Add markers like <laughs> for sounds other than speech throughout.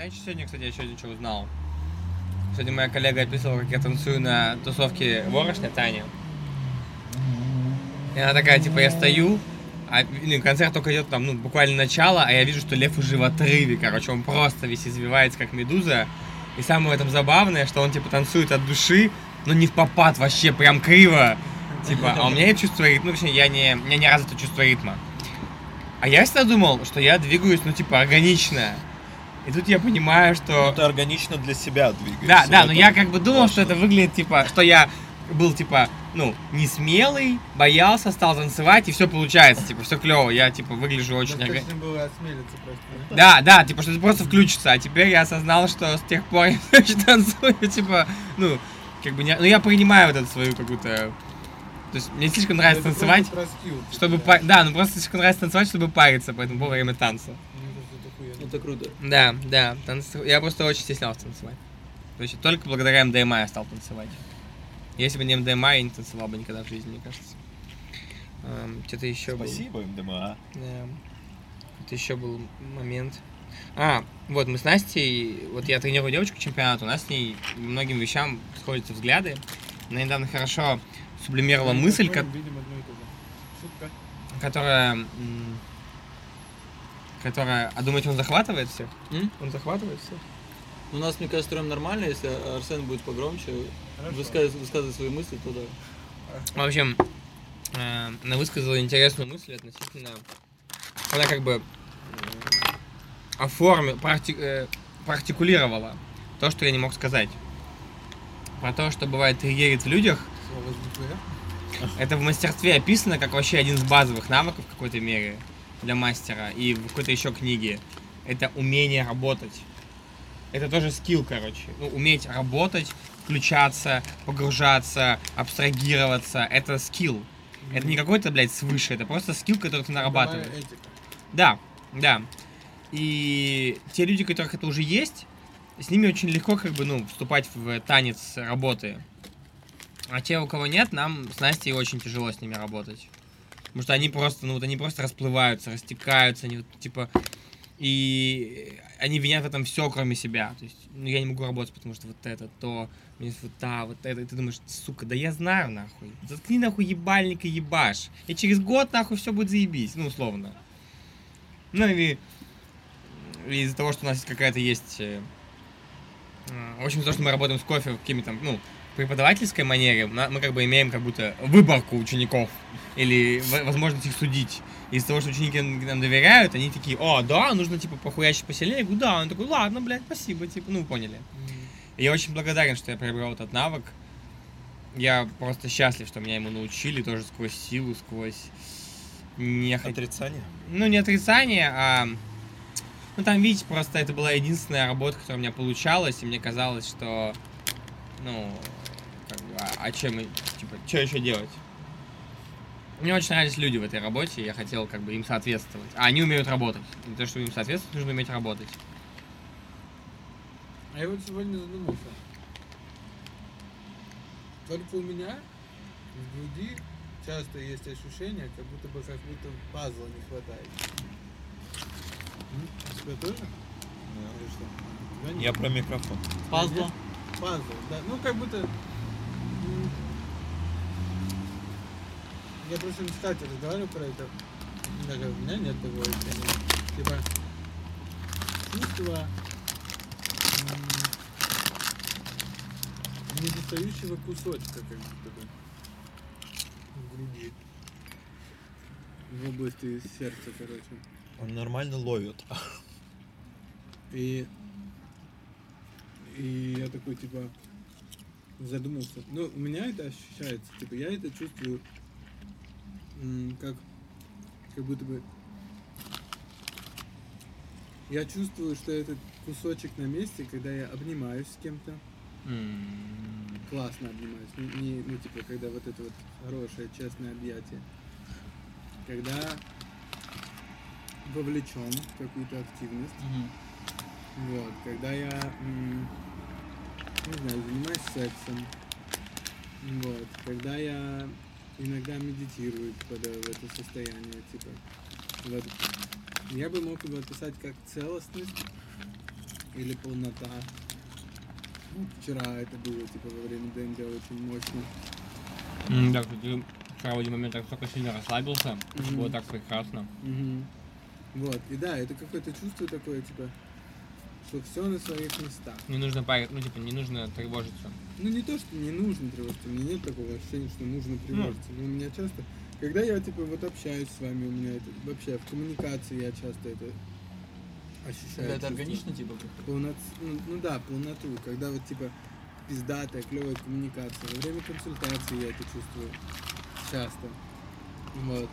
знаете, сегодня, кстати, я еще ничего узнал. Сегодня моя коллега описывала, как я танцую на тусовке Ворошня Таня. И она такая, типа, я стою, а ну, концерт только идет там, ну, буквально начало, а я вижу, что Лев уже в отрыве, короче, он просто весь извивается, как медуза. И самое в этом забавное, что он, типа, танцует от души, но не в попад вообще, прям криво. Типа, а у меня есть чувство ритма, ну, точнее, я не, у меня не развито чувство ритма. А я всегда думал, что я двигаюсь, ну, типа, органично. И тут я понимаю, что... Ну, ты органично для себя двигаешься. Да, да, но я как бы думал, что важно. это выглядит, типа, что я был, типа, ну, не смелый, боялся, стал танцевать, и все получается, типа, все клево, я, типа, выгляжу очень... орга- Достаточно было осмелиться просто. да? Да, да, типа, что это просто включится, а теперь я осознал, что с тех пор <laughs> я танцую, типа, ну, как бы, не... ну, я принимаю вот эту свою какую-то... То есть мне слишком нравится Это танцевать, скилл, типа, чтобы... да. Да, ну просто слишком нравится танцевать, чтобы париться, поэтому во время танца. Кажется, это охуенно. Это круто. Да, да, танц- я просто очень стеснялся танцевать. То есть только благодаря МДМА я стал танцевать. Если бы не МДМА, я не танцевал бы никогда в жизни, мне кажется. Эм, Что-то еще было. Спасибо, МДМА. Да. Это еще был момент. А, вот мы с Настей, вот я тренирую девочку к чемпионату, у нас с ней многим вещам сходятся взгляды. Она недавно хорошо сублимировала Мы мысль, ко- видим одно и то же. Шутка. которая... Которая... А думаете, он захватывает всех? М? Он захватывает всех? У нас, мне кажется, строим нормально, если Арсен будет погромче, высказывать, высказывать свои мысли, то да. В общем, э, она высказала интересную мысль относительно... Она как бы м, оформила, практи- э, проартикулировала то, что я не мог сказать. Про то, что бывает триггерит в людях. Это в мастерстве описано как вообще один из базовых навыков в какой-то мере для мастера. И в какой-то еще книге. Это умение работать. Это тоже скилл, короче. Ну, уметь работать, включаться, погружаться, абстрагироваться. Это скилл. Это не какой-то, блядь, свыше, это просто скилл, который ты нарабатываешь. Да, да. И те люди, у которых это уже есть, с ними очень легко, как бы, ну, вступать в танец работы. А те, у кого нет, нам с Настей очень тяжело с ними работать. Потому что они просто, ну, вот они просто расплываются, растекаются, они вот, типа, и они винят в этом все, кроме себя. То есть, ну, я не могу работать, потому что вот это, то, есть вот та, вот это. И ты думаешь, сука, да я знаю, нахуй. Заткни, нахуй, ебальник и ебашь. И через год, нахуй, все будет заебись, ну, условно. Ну, или из-за того, что у нас есть какая-то есть... э, В общем, то, что мы работаем с кофе в какими-то, ну, преподавательской манере, мы как бы имеем как будто выборку учеников или возможность их судить. Из-за того, что ученики нам доверяют, они такие, о, да, нужно, типа, похуячить посильнее. Я говорю, да. Он такой, ладно, блядь, спасибо, типа, ну, вы поняли. И я очень благодарен, что я приобрел этот навык. Я просто счастлив, что меня ему научили тоже сквозь силу, сквозь нехотя. Отрицание. Ну, не отрицание, а... Ну, там, видите, просто это была единственная работа, которая у меня получалась, и мне казалось, что... Ну, а, а чем, и- типа, что еще делать? Мне очень нравились люди в этой работе, и я хотел, как бы, им соответствовать. А они умеют работать. Для того, чтобы им соответствовать, нужно уметь работать. А я вот сегодня задумался. Только у меня в груди часто есть ощущение, как будто бы как будто пазла не хватает. У тебя тоже? Тебя нет? Я про микрофон. Пазла. Пазл, да. Ну, как будто... Я просто Катей разговаривал про это. Даже у меня нет такого ощущения. Типа, чувство недостающего кусочка, как будто бы. В груди. В области сердца, короче. Он нормально ловит. И, и я такой, типа, задумался. Ну, у меня это ощущается, типа, я это чувствую, как, как будто бы... Я чувствую, что этот кусочек на месте, когда я обнимаюсь с кем-то, классно обнимаюсь. Не, не- ну, типа, когда вот это вот хорошее, честное объятие. Когда вовлечен в какую-то активность. Мгм. Вот, когда я, не знаю, занимаюсь сексом, вот, когда я иногда медитирую, попадаю в это состояние, типа, вот, я бы мог его описать как целостность, или полнота. Вот вчера это было, типа, во время ДНД очень мощно. М, Да, ты вчера в один момент так столько сильно расслабился. Мгм. Было так прекрасно. Мгм. Вот, и да, это какое-то чувство такое, типа, что все на своих местах. Не нужно парить, ну типа не нужно тревожиться. Ну не то, что не нужно тревожиться, у меня нет такого ощущения, что нужно тревожиться. Но у меня часто, когда я типа вот общаюсь с вами, у меня это вообще в коммуникации я часто это ощущаю. Когда это органично, типа, Полноц- ну, ну да, полноту, когда вот типа пиздатая, клевая коммуникация. Во время консультации я это чувствую часто. Вот.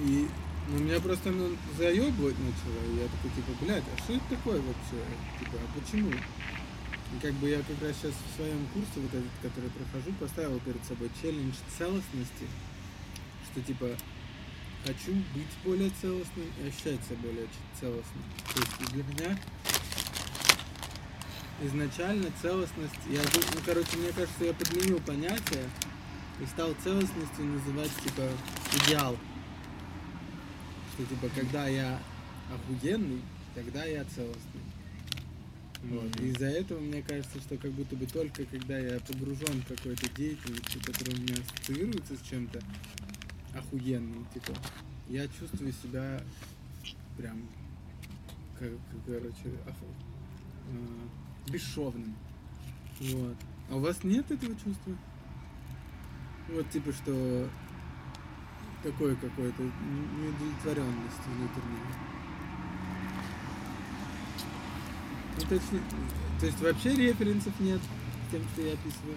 И ну, меня просто ну, заебывать начало, я такой, типа, блядь, а что это такое вообще? Типа, а почему? И как бы я как раз сейчас в своем курсе, вот этот, который прохожу, поставил перед собой челлендж целостности, что типа хочу быть более целостным и ощущать себя более целостным. То есть для меня изначально целостность, я, ну, короче, мне кажется, я подменил понятие и стал целостностью называть, типа, идеал. Что, типа, когда я охуенный, тогда я целостный. Вот. И из-за этого мне кажется, что как будто бы только когда я погружен в какой-то деятельность, которая у меня ассоциируется с чем-то охуенным, типа, я чувствую себя прям, как, как, короче, оху- э, бесшовным. Вот. А у вас нет этого чувства? Вот типа что такое какое-то н- неудовлетворенность внутренняя. Ну, то, есть, то есть вообще референсов нет тем, что я описываю.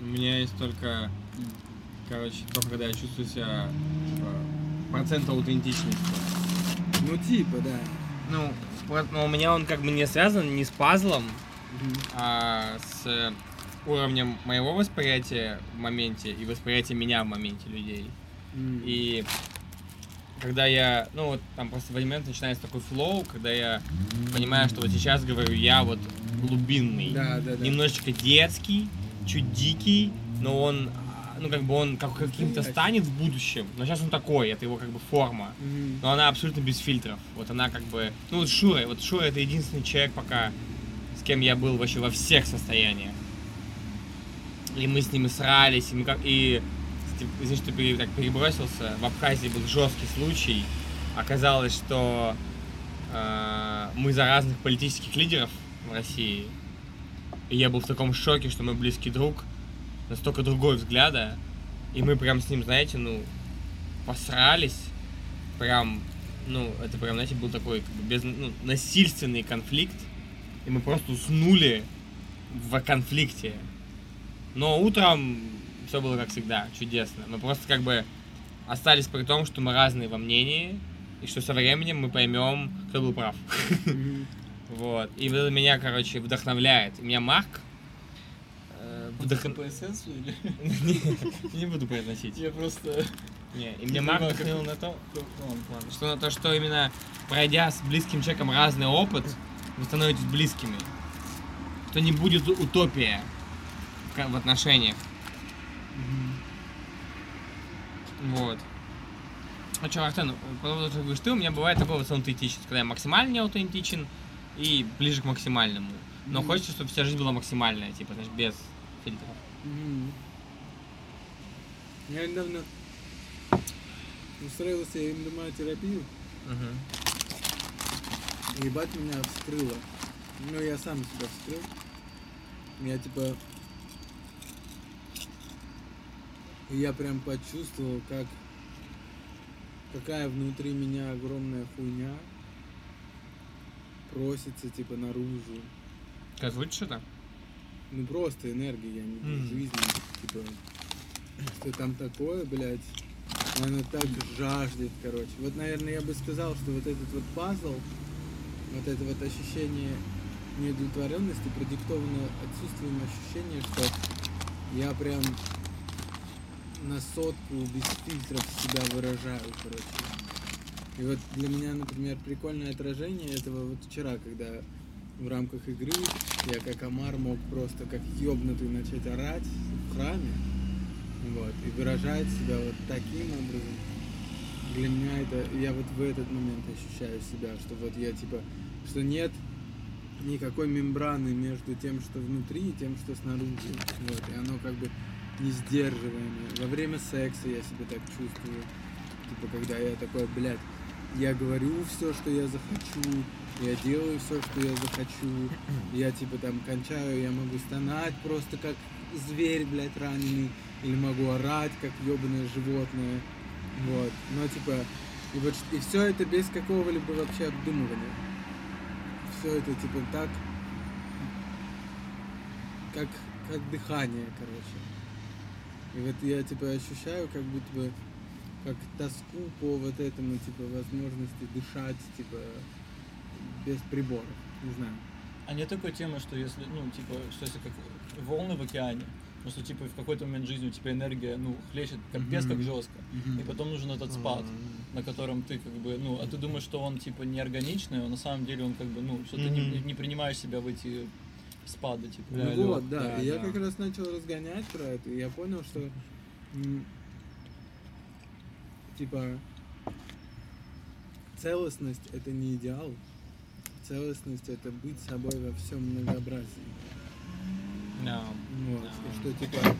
У меня есть только, короче, только когда я чувствую себя типа, процент аутентичности. Ну типа, да. Ну, но у меня он как бы не связан ни с пазлом, Мгм. а с уровнем моего восприятия в моменте и восприятия меня в моменте людей. М. И когда я, ну вот там просто в момент начинается такой флоу, когда я понимаю, что вот сейчас говорю я вот глубинный, Да, да, да. немножечко детский, чуть дикий, но он, ну как бы он как каким-то станет в будущем, но сейчас он такой, это его как бы форма. Мгм. Но она абсолютно без фильтров. Вот она как бы... Ну вот Шура, вот Шура это единственный человек пока, с кем я был вообще во всех состояниях. И мы с ним и срались, и мы как... И, кстати, извини, что так перебросился, в Абхазии был жесткий случай. Оказалось, что э, мы за разных политических лидеров в России. И я был в таком шоке, что мой близкий друг настолько другой взгляда. И мы прям с ним, знаете, ну, посрались. Прям, ну, это прям, знаете, был такой как бы, без, ну, насильственный конфликт. И мы просто уснули в конфликте. Но утром все было как всегда, чудесно. Мы просто как бы остались при том, что мы разные во мнении, и что со временем мы поймем, кто был прав. Вот. И вот это меня, короче, вдохновляет. И меня Марк э, эссенсу или? <laughs> Не буду произносить. Я просто... Не, и Не меня Марк вдохновил на то, что на то, что именно пройдя с близким человеком разный опыт, вы становитесь близкими. Что не будет утопия в отношениях. Вот. А что, Артем, по поводу того, что говоришь ты, у меня бывает такое вот с аутентичность, когда я максимально не аутентичен и ближе к максимальному. Но Мгм. хочется, чтобы вся жизнь была максимальная, типа, знаешь, без фильтров. Мгм. Я недавно устроился терапию, Мгм. и ебать меня вскрыло. Ну, я сам себя вскрыл. Я типа... И я прям почувствовал, как... Какая внутри меня огромная хуйня просится, типа, наружу. Как что-то? Ну просто энергия, я не Мгм. жизни, типа, что там такое, блядь, она так жаждет, короче. Вот, наверное, я бы сказал, что вот этот вот пазл, вот это вот ощущение неудовлетворенности продиктовано отсутствием ощущения, что я прям на сотку без фильтров себя выражаю, короче. И вот для меня, например, прикольное отражение этого вот вчера, когда в рамках игры я как Амар мог просто как ёбнутый начать орать в храме, вот, и выражать себя вот таким образом. для меня это, я вот в этот момент ощущаю себя, что вот я типа, что нет никакой мембраны между тем, что внутри, и тем, что снаружи. Вот, и оно как бы не сдерживаемое. Во время секса я себя так чувствую. Типа, когда я такой, блядь, я говорю все, что я захочу, я делаю все, что я захочу, я типа там кончаю, я могу стонать просто как зверь, блядь, раненый, или могу орать, как ебаное животное, вот, но типа, и вот, и все это без какого-либо вообще обдумывания, все это типа так, как, как дыхание, короче, и вот я типа ощущаю, как будто бы как тоску по вот этому, типа, возможности дышать, типа, без приборов. Не знаю. А нет такой темы, что если, ну, типа, что если как волны в океане, ну, что, типа, в какой-то момент жизни у тебя энергия, ну, хлещет капец как Мгм. жестко, и потом нужен этот спад, на котором ты, как бы, ну, а ты думаешь, что он, типа, неорганичный, а на самом деле он, как бы, ну, что ты не, не принимаешь себя в эти спады, типа. Ну Да, вот, да. да, И я да. как раз начал разгонять про это, и я понял, что, типа, целостность — это не идеал. Целостность — это быть собой во всем многообразии. Да. Вот, Да. и что типа...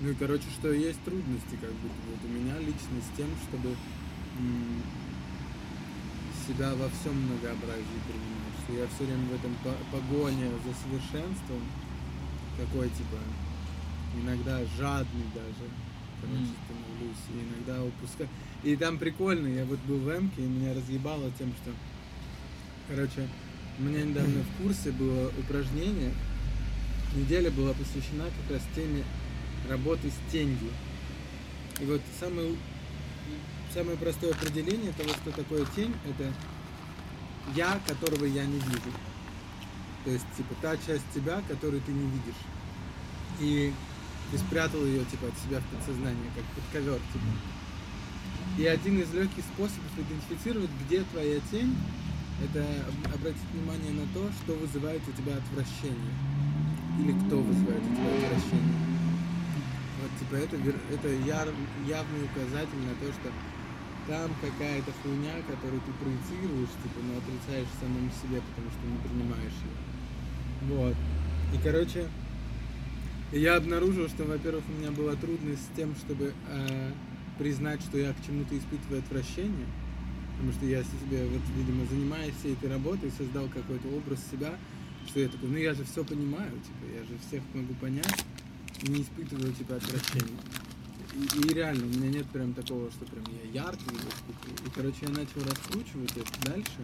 Ну и короче, что есть трудности, как будто вот у меня лично с тем, чтобы себя во всем многообразии принимать. Что я все время в этом по- погоне за совершенством, такой типа, иногда жадный даже, короче, М. становлюсь, и иногда упускаю. И там прикольно, я вот был в Эмке, и меня разъебало тем, что, короче, у меня недавно в курсе было упражнение, неделя была посвящена как раз теме работы с тенью. И вот самое, самое простое определение того, что такое тень, это я, которого я не вижу. То есть, типа, та часть тебя, которую ты не видишь. И ты спрятал ее, типа, от себя в подсознание, как под ковер, типа. И один из легких способов идентифицировать, где твоя тень, это об- обратить внимание на то, что вызывает у тебя отвращение. Или кто вызывает у тебя отвращение. Вот, типа, это, это явный указатель на то, что там какая-то хуйня, которую ты проецируешь, типа, но отрицаешь в самом себе, потому что не принимаешь ее. Вот. И, короче, я обнаружил, что, во-первых, у меня была трудность с тем, чтобы э, признать, что я к чему-то испытываю отвращение. Потому что я себе, вот, видимо, занимаясь всей этой работой, создал какой-то образ себя, что я такой, ну я же все понимаю, типа, я же всех могу понять, не испытываю, типа, отвращения. И, и реально, у меня нет прям такого, что прям я его испытываю. И, короче, я начал раскручивать это дальше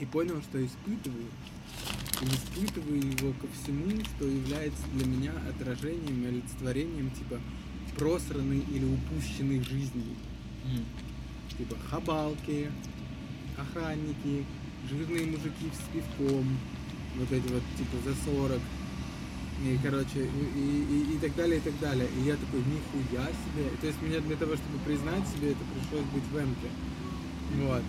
и понял, что испытываю. И испытываю его ко всему, что является для меня отражением и олицетворением, типа, просранной или упущенной жизни. М. Типа хабалки, охранники, жирные мужики с пивком, вот эти вот типа за 40. И, короче, и, и- и так далее, и так далее. И я такой, нихуя себе. То есть мне для того, чтобы признать себе, это пришлось быть в эмке. Вот.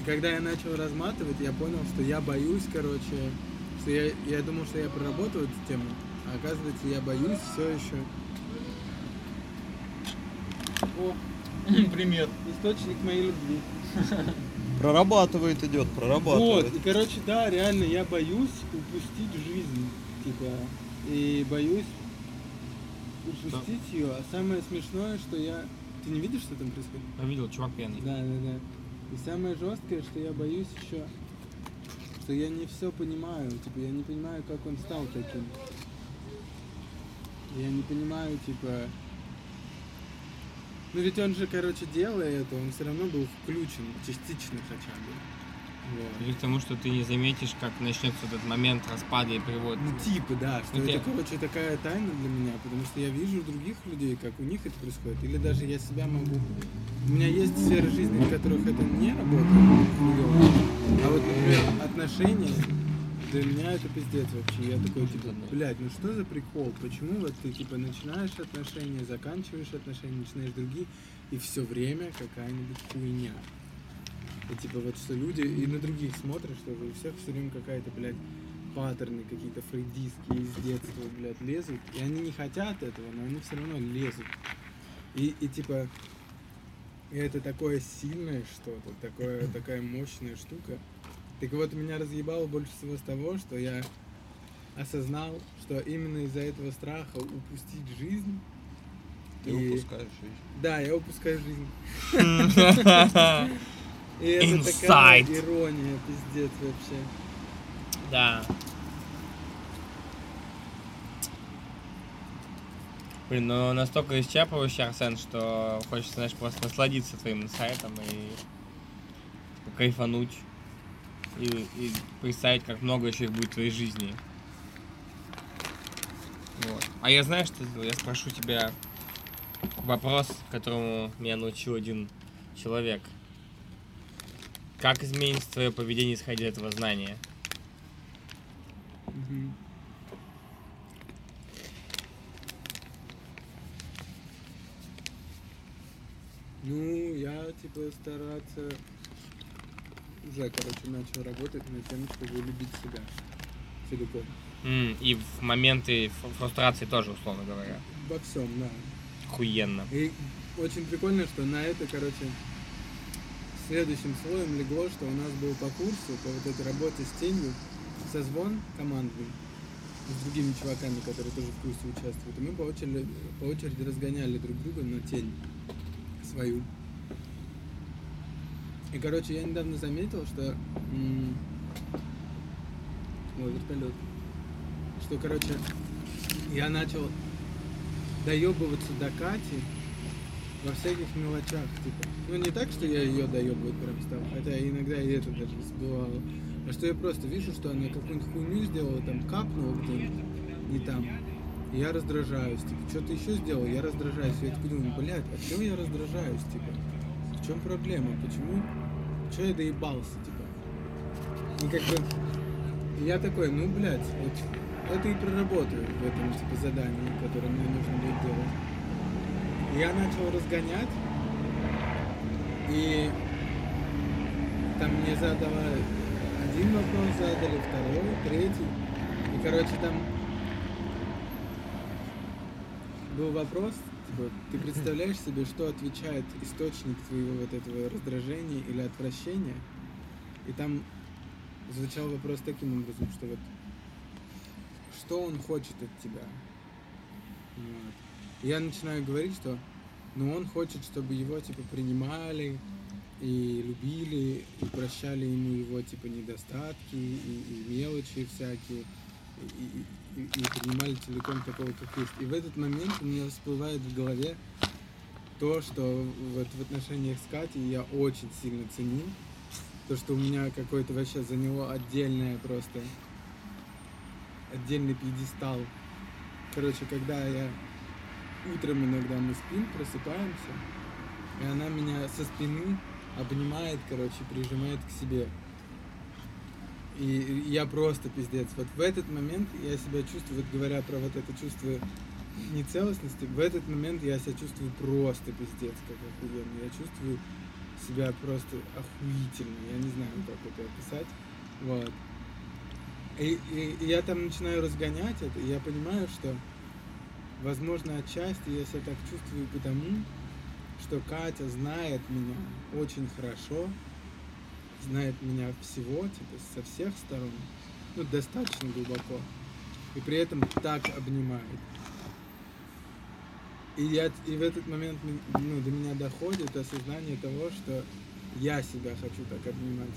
И когда я начал разматывать, я понял, что я боюсь, короче, что я, я думал, что я проработал эту тему, а оказывается, я боюсь все еще. О, <clears throat> Пример. источник моей любви. <laughs> Прорабатывает идет, прорабатывает. Вот, и короче, да, реально я боюсь упустить жизнь, типа, и боюсь упустить ее. А самое смешное, что я... Ты не видишь, что там происходит? Я видел, чувак пьяный. Да, да, да. И самое жесткое, что я боюсь еще, что я не все понимаю, типа, я не понимаю, как он стал таким. Я не понимаю, типа... Ну ведь он же, короче, делая это, он все равно был включен, частично хотя бы. Вот. Или к тому, что ты не заметишь, как начнется этот момент распада и привод. Ну, типа, да, что Ну, это, ты- короче, такая тайна для меня, потому что я вижу других людей, как у них это происходит, или даже я себя могу... У меня есть сферы жизни, в которых это не работает, а вот, например, отношения, для меня это пиздец вообще. Я такой, типа, блядь, ну что за прикол? Почему вот ты, типа, начинаешь отношения, заканчиваешь отношения, начинаешь другие, и все время какая-нибудь хуйня. И типа вот что люди и на других смотрят, что у всех все время какая-то, блядь, паттерны какие-то фрейдистские из детства, блядь, лезут. И они не хотят этого, но они все равно лезут. И, и типа, и это такое сильное что-то, такое, <clears throat> такая мощная штука. Так вот, меня разъебало больше всего с того, что я осознал, что именно из-за этого страха упустить жизнь. Ты и- упускаешь жизнь. Да, я упускаю жизнь. <laughs> <laughs> И это такая Inside. ирония, пиздец вообще. Да. Блин, ну настолько исчерпывающий Арсен, что хочется, знаешь, просто насладиться твоим инсайтом и кайфануть. И, и представить, как много еще их будет в твоей жизни. Вот. А я знаю, что я спрошу тебя вопрос, которому меня научил один человек. Как изменится твое поведение, исходя из этого знания? Ну, я типа стараться уже, короче, начал работать над тем, чтобы любить себя целиком. М, И в моменты фрустрации тоже, условно говоря. Во всем, да. Охуенно. И очень прикольно, что на это, короче, следующим слоем легло, что у нас был по курсу, по вот этой работе с тенью, созвон командный с другими чуваками, которые тоже в курсе участвуют. И мы по очереди, по очереди разгоняли друг друга на тень свою. И, короче, я недавно заметил, что... м, Ой, вертолет. Что, короче, я начал доебываться до Кати во всяких мелочах, типа. Ну, не так, что я ее доебывать прям стал, хотя иногда и это даже сбывало. А что я просто вижу, что она какую-нибудь хуйню сделала, там капнула где-нибудь не там. И я раздражаюсь, типа, что-то еще сделал, я раздражаюсь. Я такой думаю, блядь, а чего я раздражаюсь, типа? В чем проблема? Почему? Че я доебался, типа? И как бы я такой, ну, блядь, вот это и проработаю в этом, типа, задании, которое мне нужно будет делать. Я начал разгонять, и там мне задала один вопрос задали, второй, третий. И, короче, там был вопрос, типа, ты представляешь себе, что отвечает источник твоего вот этого раздражения или отвращения? И там звучал вопрос таким образом, что вот что он хочет от тебя? Вот. Я начинаю говорить, что ну он хочет, чтобы его типа принимали и любили, и прощали ему его типа недостатки и, и мелочи всякие, и, и- и- принимали целиком такого, как есть. И в этот момент у меня всплывает в голове то, что вот в отношениях с Катей я очень сильно ценю. То, что у меня какое-то вообще за него отдельное просто отдельный пьедестал. Короче, когда я утром иногда мы спим, просыпаемся, и она меня со спины обнимает, короче, прижимает к себе. И я просто пиздец. Вот в этот момент я себя чувствую, вот говоря про вот это чувство нецелостности, в этот момент я себя чувствую просто пиздец, как охуенно. Я чувствую себя просто охуительно. Я не знаю, как это описать. Вот. И, и- и я там начинаю разгонять это, и я понимаю, что, возможно, отчасти я себя так чувствую потому, что Катя знает меня очень хорошо, знает меня всего, типа, со всех сторон, ну, достаточно глубоко, и при этом так обнимает. И, я, и в этот момент ну, до меня доходит осознание того, что я себя хочу так обнимать.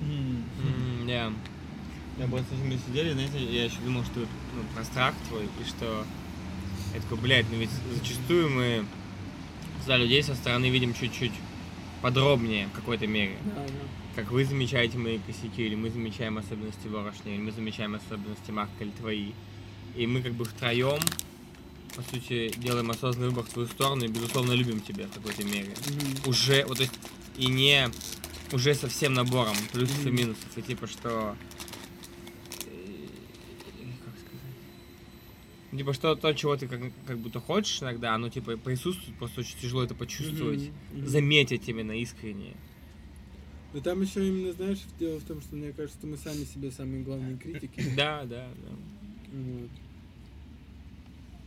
М. М, Да. Я просто с ними сидели, знаете, я еще думал, что ну, про страх твой, и что я такой, блядь, ну ведь зачастую мы за людей со стороны видим чуть-чуть подробнее в какой-то мере. Да, Как вы замечаете мои косяки, или мы замечаем особенности Ворошни, или мы замечаем особенности Марка или твои. И мы как бы втроем, по сути, делаем осознанный выбор в свою сторону и, безусловно, любим тебя в какой-то мере. Уже, вот, то есть, и не уже со всем набором плюсов и Мгм. минусов. И типа, что... э, Как сказать? Ну, Типа, что то, чего ты как, как будто хочешь иногда, оно типа присутствует, просто очень тяжело это почувствовать, Мгм, мгм. заметить именно искренне. Но там еще именно, знаешь, дело в том, что мне кажется, мы сами себе самые главные критики. <laughs> Да, да, да. Вот.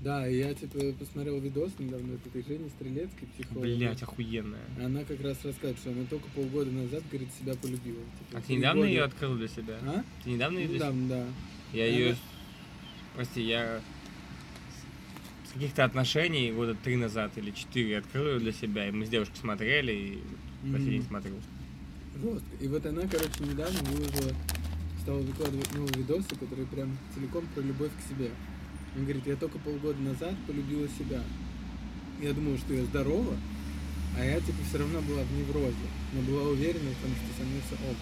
Да, и я типа посмотрел видос недавно от этой Жени Стрелецкой, психолога. Блять, охуенная. Она как раз рассказывает, что она только полгода назад, говорит, себя полюбила. Типа, А ты недавно года- ее открыл для себя? А? Ты недавно ее для себя? Недавно, да. Я Она- ее... Прости, я каких-то отношений года три назад или четыре открыл ее для себя, и мы с девушкой смотрели, и по сей день смотрю. Жестко. И вот она, короче, недавно выложила, стала выкладывать новые видосы, которые прям целиком про любовь к себе. Он говорит, я только полгода назад полюбила себя. Я думала, что я здорова, а я, типа, все равно была в неврозе, но была уверена в том, что со мной все ок.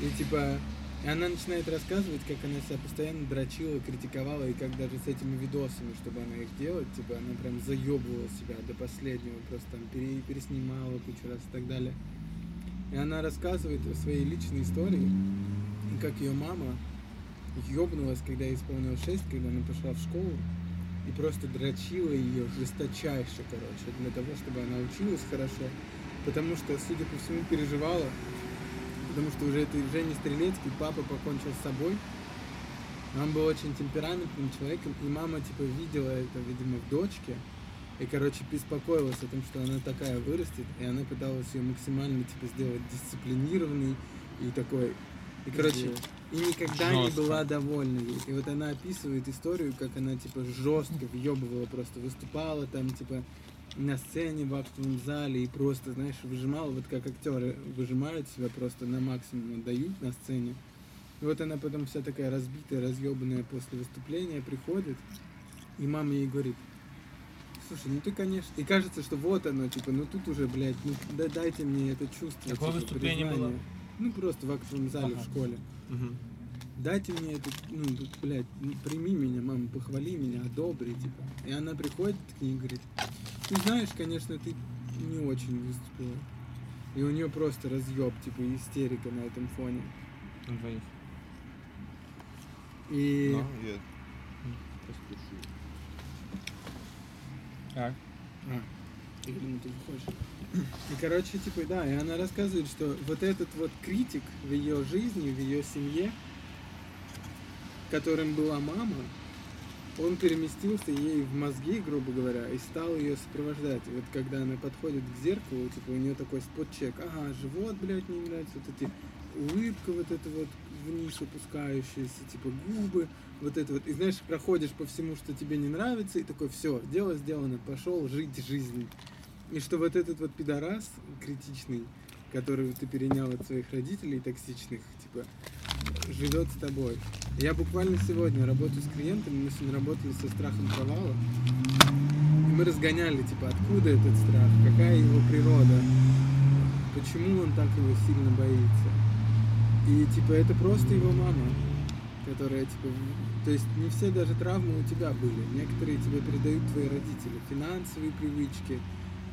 И, типа, и она начинает рассказывать, как она себя постоянно дрочила, критиковала, и как даже с этими видосами, чтобы она их делать, типа, она прям заебывала себя до последнего, просто там пере- переснимала кучу раз и так далее. И она рассказывает о своей личной истории, как ее мама ёбнулась, когда ей исполнилось 6, когда она пошла в школу, и просто дрочила ее жесточайше, короче, для того, чтобы она училась хорошо, потому что, судя по всему, переживала, потому что уже этой Жене Стрелецкий папа покончил с собой, он был очень темпераментным человеком, и мама, типа, видела это, видимо, в дочке, и, короче, беспокоилась о том, что она такая вырастет, и она пыталась ее максимально, типа, сделать дисциплинированной и такой... И, короче, и никогда не Жёстко. была довольна ей. И вот она описывает историю, как она, типа, жестко въебывала, просто выступала там, типа, на сцене в актовом зале и просто, знаешь, выжимала, вот как актеры выжимают себя просто на максимум отдают на сцене. И вот она потом вся такая разбитая, разъебанная после выступления приходит, и мама ей говорит, слушай, ну ты, конечно... И кажется, что вот оно, типа, ну тут уже, блядь, ну да, дайте мне это чувство. Какое типа, выступление признания». было? Ну просто в актовом зале Ага. в школе. Мгм. Дайте мне это, ну, тут, блядь, ну, прими меня, мама, похвали меня, одобри, типа. И она приходит к ней и говорит, ты знаешь, конечно, ты не очень выступила. И у нее просто разъеб, типа, истерика на этом фоне. На двоих. И... Ну, я. Так. А, я думаю, ты выходишь. И, короче, типа, да, и она рассказывает, что вот этот вот критик в ее жизни, в ее семье, которым была мама, он переместился ей в мозги, грубо говоря, и стал ее сопровождать. И вот когда она подходит к зеркалу, типа, у нее такой спот-чек, ага, живот, блядь, не нравится, вот эти улыбка вот эта вот вниз опускающаяся, типа губы, вот это вот. И знаешь, проходишь по всему, что тебе не нравится, и такой, все, дело сделано, пошел жить жизнь. И что вот этот вот пидорас критичный, который ты перенял от своих родителей токсичных, типа, живет с тобой. Я буквально сегодня работаю с клиентами, мы сегодня работали со страхом провала. И мы разгоняли, типа, откуда этот страх, какая его природа, почему он так его сильно боится. И, типа, это просто его мама, которая, типа, то есть не все даже травмы у тебя были. Некоторые тебе передают твои родители. Финансовые привычки,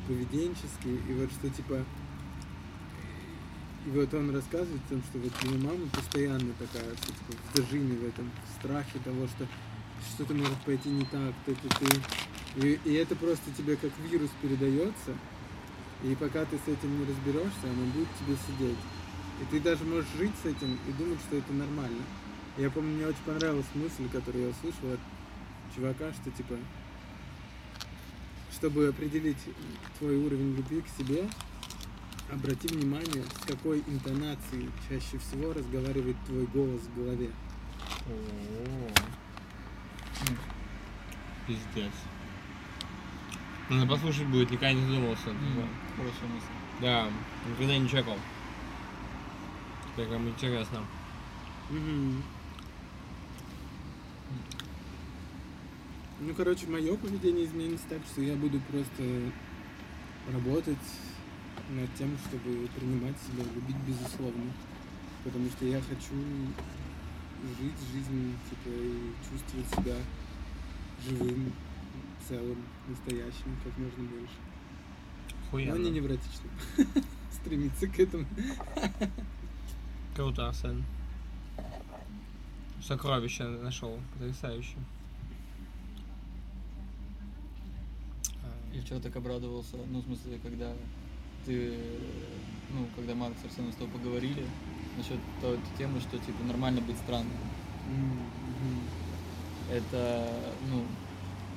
поведенческие. И вот что, типа, и вот он рассказывает о том, что вот его мама постоянно такая, типа, в зажиме в этом, в страхе того, что что-то может пойти не так, ты, ты, ты. И, и это просто тебе как вирус передается, и пока ты с этим не разберешься, оно будет тебе сидеть. И ты даже можешь жить с этим и думать, что это нормально. Я помню, мне очень понравилась мысль, которую я услышал от чувака, что типа, чтобы определить твой уровень любви к себе, обрати внимание, с какой интонацией чаще всего разговаривает твой голос в голове. Пиздец. Надо послушать будет, никогда не задумывался. Хорошая мысль. Да, никогда не чекал. Теперь кому интересно. Ну, короче, мое поведение изменится так, что я буду просто работать над тем, чтобы принимать себя, любить безусловно. Потому что я хочу жить жизнь, типа, и чувствовать себя живым, целым, настоящим, как можно больше. Но не Хуяно. невротичным. <laughs> Стремиться к этому. Круто, Арсен. Сокровище нашел. Потрясающе. Я вчера так обрадовался, ну, в смысле, когда ты, ну, когда Марк с Арсеном с тобой поговорили насчет той темы, что, типа, нормально быть странным. Мгм. Это, ну,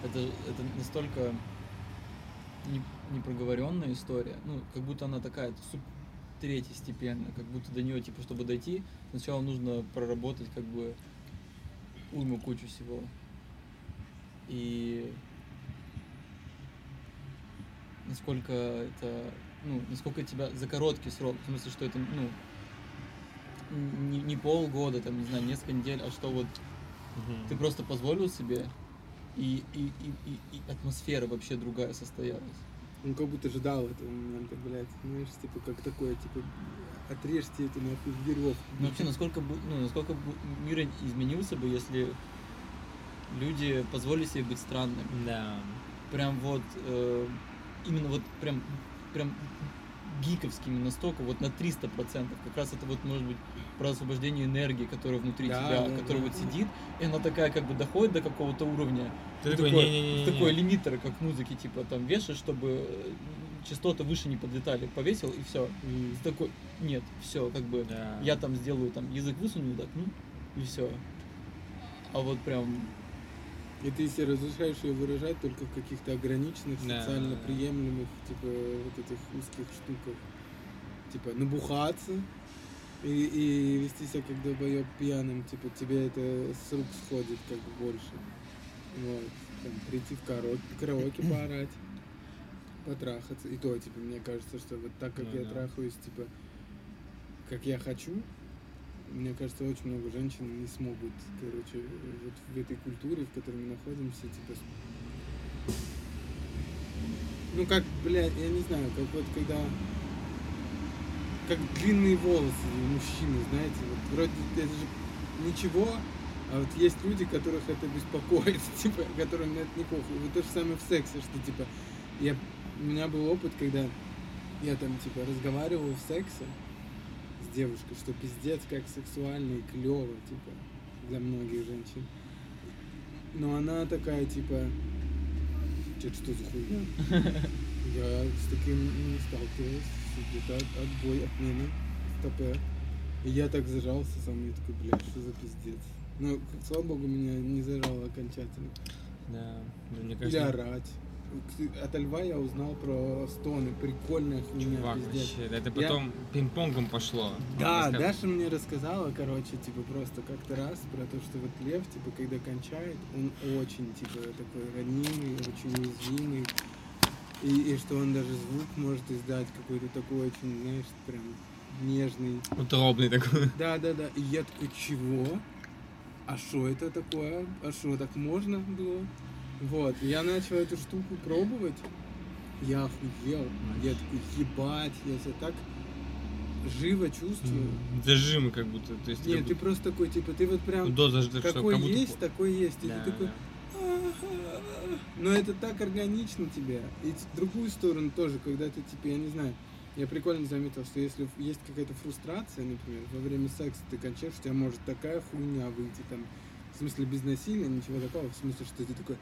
это, это настолько не, непроговоренная история, ну, как будто она такая суп третьестепенная, как будто до нее, типа, чтобы дойти, сначала нужно проработать, как бы, уйму кучу всего. И насколько это, ну, насколько тебя за короткий срок, в смысле, что это, ну, не, не полгода, там, не знаю, несколько недель, а что вот Мгм. ты просто позволил себе, и, и, и, и, и атмосфера вообще другая состоялась. Он как будто ждал этого момента, блядь. Знаешь, типа как такое, типа, отрежьте эту нахуй веревку. Ну вообще, насколько, бы- ну, насколько бы мир изменился бы, если люди позволили себе быть странными. Да. Прям вот, э, именно вот прям, прям гиковскими настолько, вот на 300%. Как раз это вот может быть про освобождение энергии, которая внутри Да, тебя, да, которая да. вот сидит, и она такая как бы доходит до какого-то уровня. Ты И такой, такой, не-не-не-не. такой лимитер, как в музыке, типа там вешаешь, чтобы э, частоты выше не подлетали. Повесил и все. Ты такой, нет, все, как бы Да. я там сделаю там язык высуну так, ну, и все. А вот прям, И ты себе разрешаешь ее выражать только в каких-то ограниченных, Да. социально приемлемых, типа, вот этих узких штуках. Типа, набухаться и, и вести себя как долбоеб пьяным, типа, тебе это с рук сходит как бы больше. Вот. Там, прийти в караоке, караоке <clears throat> поорать, потрахаться. И то, типа, мне кажется, что вот так, как Ну я да. трахаюсь, типа, как я хочу, мне кажется, очень много женщин не смогут, короче, вот в этой культуре, в которой мы находимся, типа... Ну, как, блядь, я не знаю, как вот когда... Как длинные волосы у мужчины, знаете, вот вроде это же ничего, а вот есть люди, которых это беспокоит, <laughs> типа, которым это не. Вот то же самое в сексе, что, типа, я, у меня был опыт, когда я там, типа, разговаривал в сексе, с девушкой, что пиздец как сексуально и клево, типа, для многих женщин. Но она такая, типа, что что за хуйня? <laughs> Я с таким не сталкивалась, где-то от- отбой, отмена, стопе. И я так зажался сам, я такой, блядь, что за пиздец? Ну, слава богу, меня не зажало окончательно. Да. Да, мне Или кажется, орать. От льва я узнал про стоны, прикольная хуйня, чувак, пиздец. вообще, это Я- потом пинг-понгом пошло. Да, Даша мне рассказала, короче, типа просто как-то раз про то, что вот лев, типа, когда кончает, он очень, типа, такой ранимый, очень уязвимый. И, и что он даже звук может издать какой-то такой очень, знаешь, прям нежный. Утробный такой. Да, да, да. И я такой, чего? А что это такое? А что, так можно было? Вот, я начал эту штуку пробовать. Я охуел. Я такой, ебать, я себя так живо чувствую. Зажимы как будто. То есть, Нет, ты будто- просто такой, типа, ты вот прям Ну, доза что какой как будто есть, такой есть. И Да, ты такой, да. Но это так органично тебе. И в другую сторону тоже, когда ты, типа, я не знаю, я прикольно заметил, что если есть какая-то фрустрация, например, во время секса ты кончаешь, у тебя может такая хуйня выйти, там, в смысле без насилия, ничего такого, в смысле, что ты такой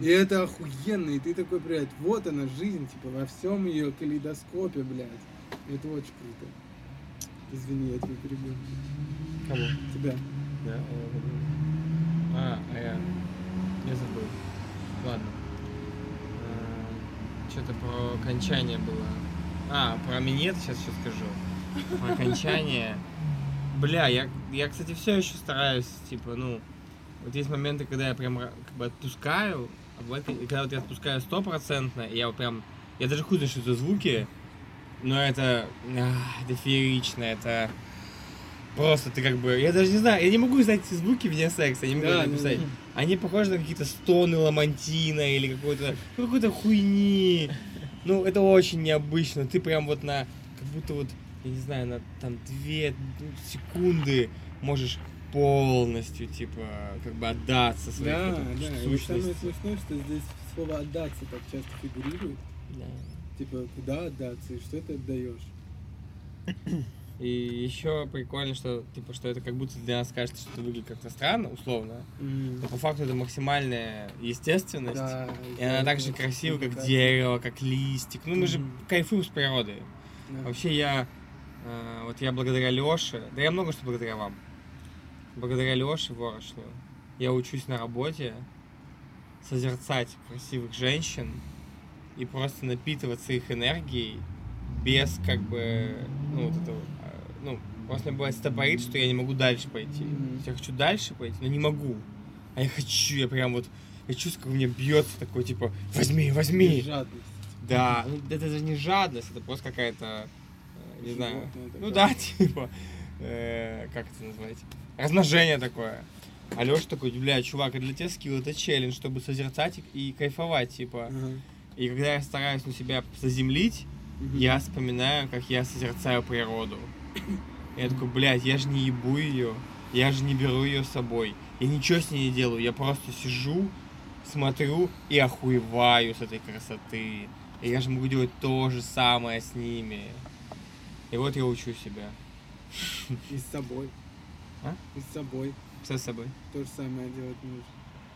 и это охуенно, и ты такой, блядь, вот она жизнь, типа, во всем ее калейдоскопе, блядь. Это очень круто. Извини, я тебя перебил. Кого? Тебя. Да, а, а я... Я забыл. Ладно. Что-то про окончание было. А, про минет сейчас еще скажу. Про окончание. Бля, я, я, кстати, все еще стараюсь, типа, ну, вот есть моменты, когда я прям как бы отпускаю, а бывает, когда вот я отпускаю стопроцентно, и я вот прям, я даже хуй знаю, что это звуки, но это, а, это феерично, это просто ты как бы, я даже не знаю, я не могу знать эти звуки вне секса, я не могу Да, написать. ну. Они похожи на какие-то стоны ламантина или какой-то, ну, какой-то хуйни. Ну, это очень необычно. Ты прям вот на, как будто вот, я не знаю, на там две секунды можешь полностью, типа, как бы отдаться своей Да, да. И самое сущности. смешное, что здесь слово отдаться так часто фигурирует. Да. Типа, куда отдаться и что ты отдаешь? И еще прикольно, что, типа, что это как будто для нас кажется, что это выглядит как-то странно, условно. Но по факту это максимальная естественность. Да, И она так же красива, как дерево, как листик. Ну, мы же Мгм. кайфуем с природы. Да. Вообще я, вот я благодаря Леше, да я много что благодаря вам. Благодаря Леше Ворошну я учусь на работе созерцать красивых женщин и просто напитываться их энергией без как бы, ну, вот этого, а, ну, просто мне бывает стопорит, что я не могу дальше пойти. Я хочу дальше пойти, но не могу. А я хочу, я прям вот, я чувствую, как у меня бьется такой, типа, возьми, возьми. Жадность. Да, ну это даже не жадность, это просто какая-то, э, не знаю, Животное ну такое. да, <laughs> типа, э, как это назвать, размножение такое. А Леша такой, бля, чувак, а для тебя скилл это челлендж, чтобы созерцать и, и кайфовать, типа. Ага. И когда я стараюсь на себя заземлить, Мгм. я вспоминаю, как я созерцаю природу. <coughs> Я такой, блядь, я же не ебу ее, я же не беру ее с собой. Я ничего с ней не делаю, я просто сижу, смотрю и охуеваю с этой красоты. И я же могу делать то же самое с ними. И вот я учу себя. И с собой. А? И с собой. Все с собой. То же самое делать нужно.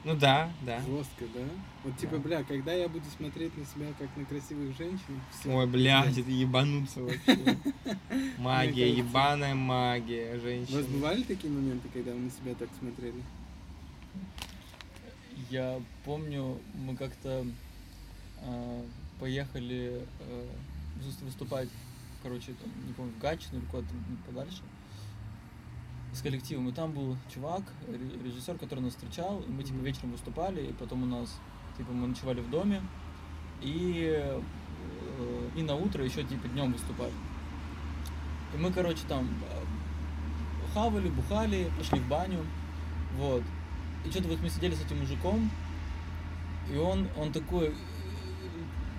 Ну да, да. Жестко, да? Вот типа, Да. бля, когда я буду смотреть на себя как на красивых женщин, все. Ой, блядь, это ебануться вообще. <laughs> Магия, ебаная магия, У вас бывали такие моменты, когда вы на себя так смотрели? Я помню, мы как-то а, поехали выс- выступать, короче, там, не помню, в Гатчину или куда-то подальше с коллективом. И там был чувак, ре- режиссер, который нас встречал, и мы типа вечером выступали, и потом у нас, типа, мы ночевали в доме, и, э, и на утро еще типа днем выступали. И мы, короче, там э, хавали, бухали, пошли в баню, вот. И что-то вот мы сидели с этим мужиком, и он, он такой,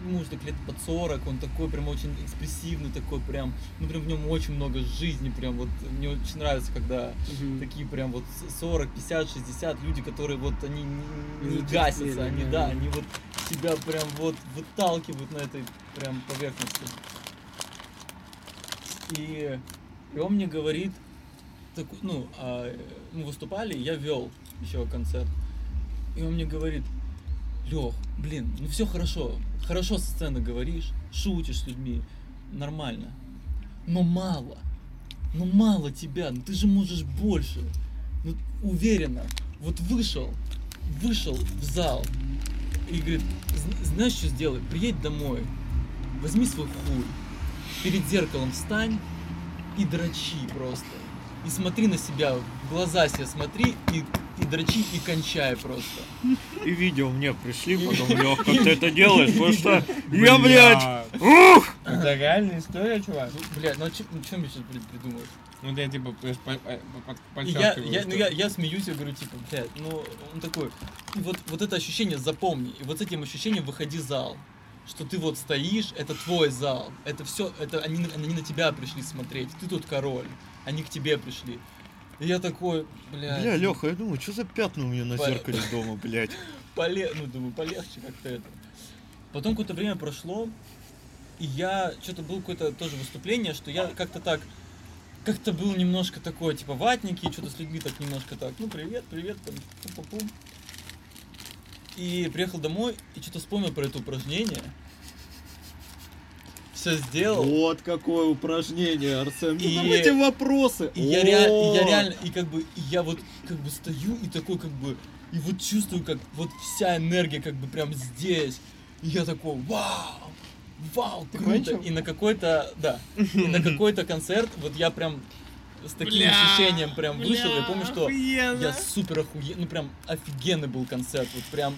уже так лет под 40, он такой прям очень экспрессивный, такой прям, ну прям в нем очень много жизни, прям вот, мне очень нравится, когда такие прям вот 40, 50, 60 люди, которые вот они не, не гасятся, они, да. да, они вот тебя прям вот выталкивают на этой прям поверхности. И, и он мне говорит, так, ну, а, мы выступали, я вел еще концерт. И он мне говорит, Лех, блин, ну все хорошо, хорошо со сцены говоришь, шутишь с людьми, нормально. Но мало, ну мало тебя, ну ты же можешь больше. Ну уверенно, вот вышел, вышел в зал и говорит, «Зн- знаешь, что сделай? Приедь домой, возьми свой хуй, перед зеркалом встань и дрочи просто. И смотри на себя, в глаза себе смотри и, и дрочи и кончай просто. И видео мне пришли, потом, <laughs> Лех, как ты это делаешь, потому что я, блядь, ух! Это реальная история, чувак? Ну, блядь, ну а ну, чё мне сейчас придумать? Ну, да я типа просто по- по- по- И я, подчёркиваю, я, ну, я, я смеюсь, я говорю, типа, блядь, ну, он такой, и вот, вот это ощущение запомни, и вот с этим ощущением выходи в зал, что ты вот стоишь, это твой зал, это все, это они, они на тебя пришли смотреть, ты тут король, они к тебе пришли. И я такой, блядь, Бля, Леха, я думаю, что за пятна у меня на По- зеркале дома, блядь. <laughs> поле... ну, думаю, полегче как-то это. Потом какое-то время прошло, и я, что-то было какое-то тоже выступление, что я как-то так, как-то был немножко такой, типа, ватники, что-то с людьми так немножко так, ну, привет, привет, там, пум-пум-пум. И приехал домой, и что-то вспомнил про это упражнение. Все сделал. Вот какое упражнение, Арсен. Ну, И- там эти вопросы. И я, реаль- я реально, и как бы, и я вот как бы стою и такой как бы, и вот чувствую, как вот вся энергия как бы прям здесь. И я такой, вау, вау, Ты круто. кончил? И на какой-то, да, и на какой-то концерт, вот я прям с таким Бля, ощущением прям вышел. Я помню, что охуенно. я супер охуенный, ну прям офигенный был концерт, вот прям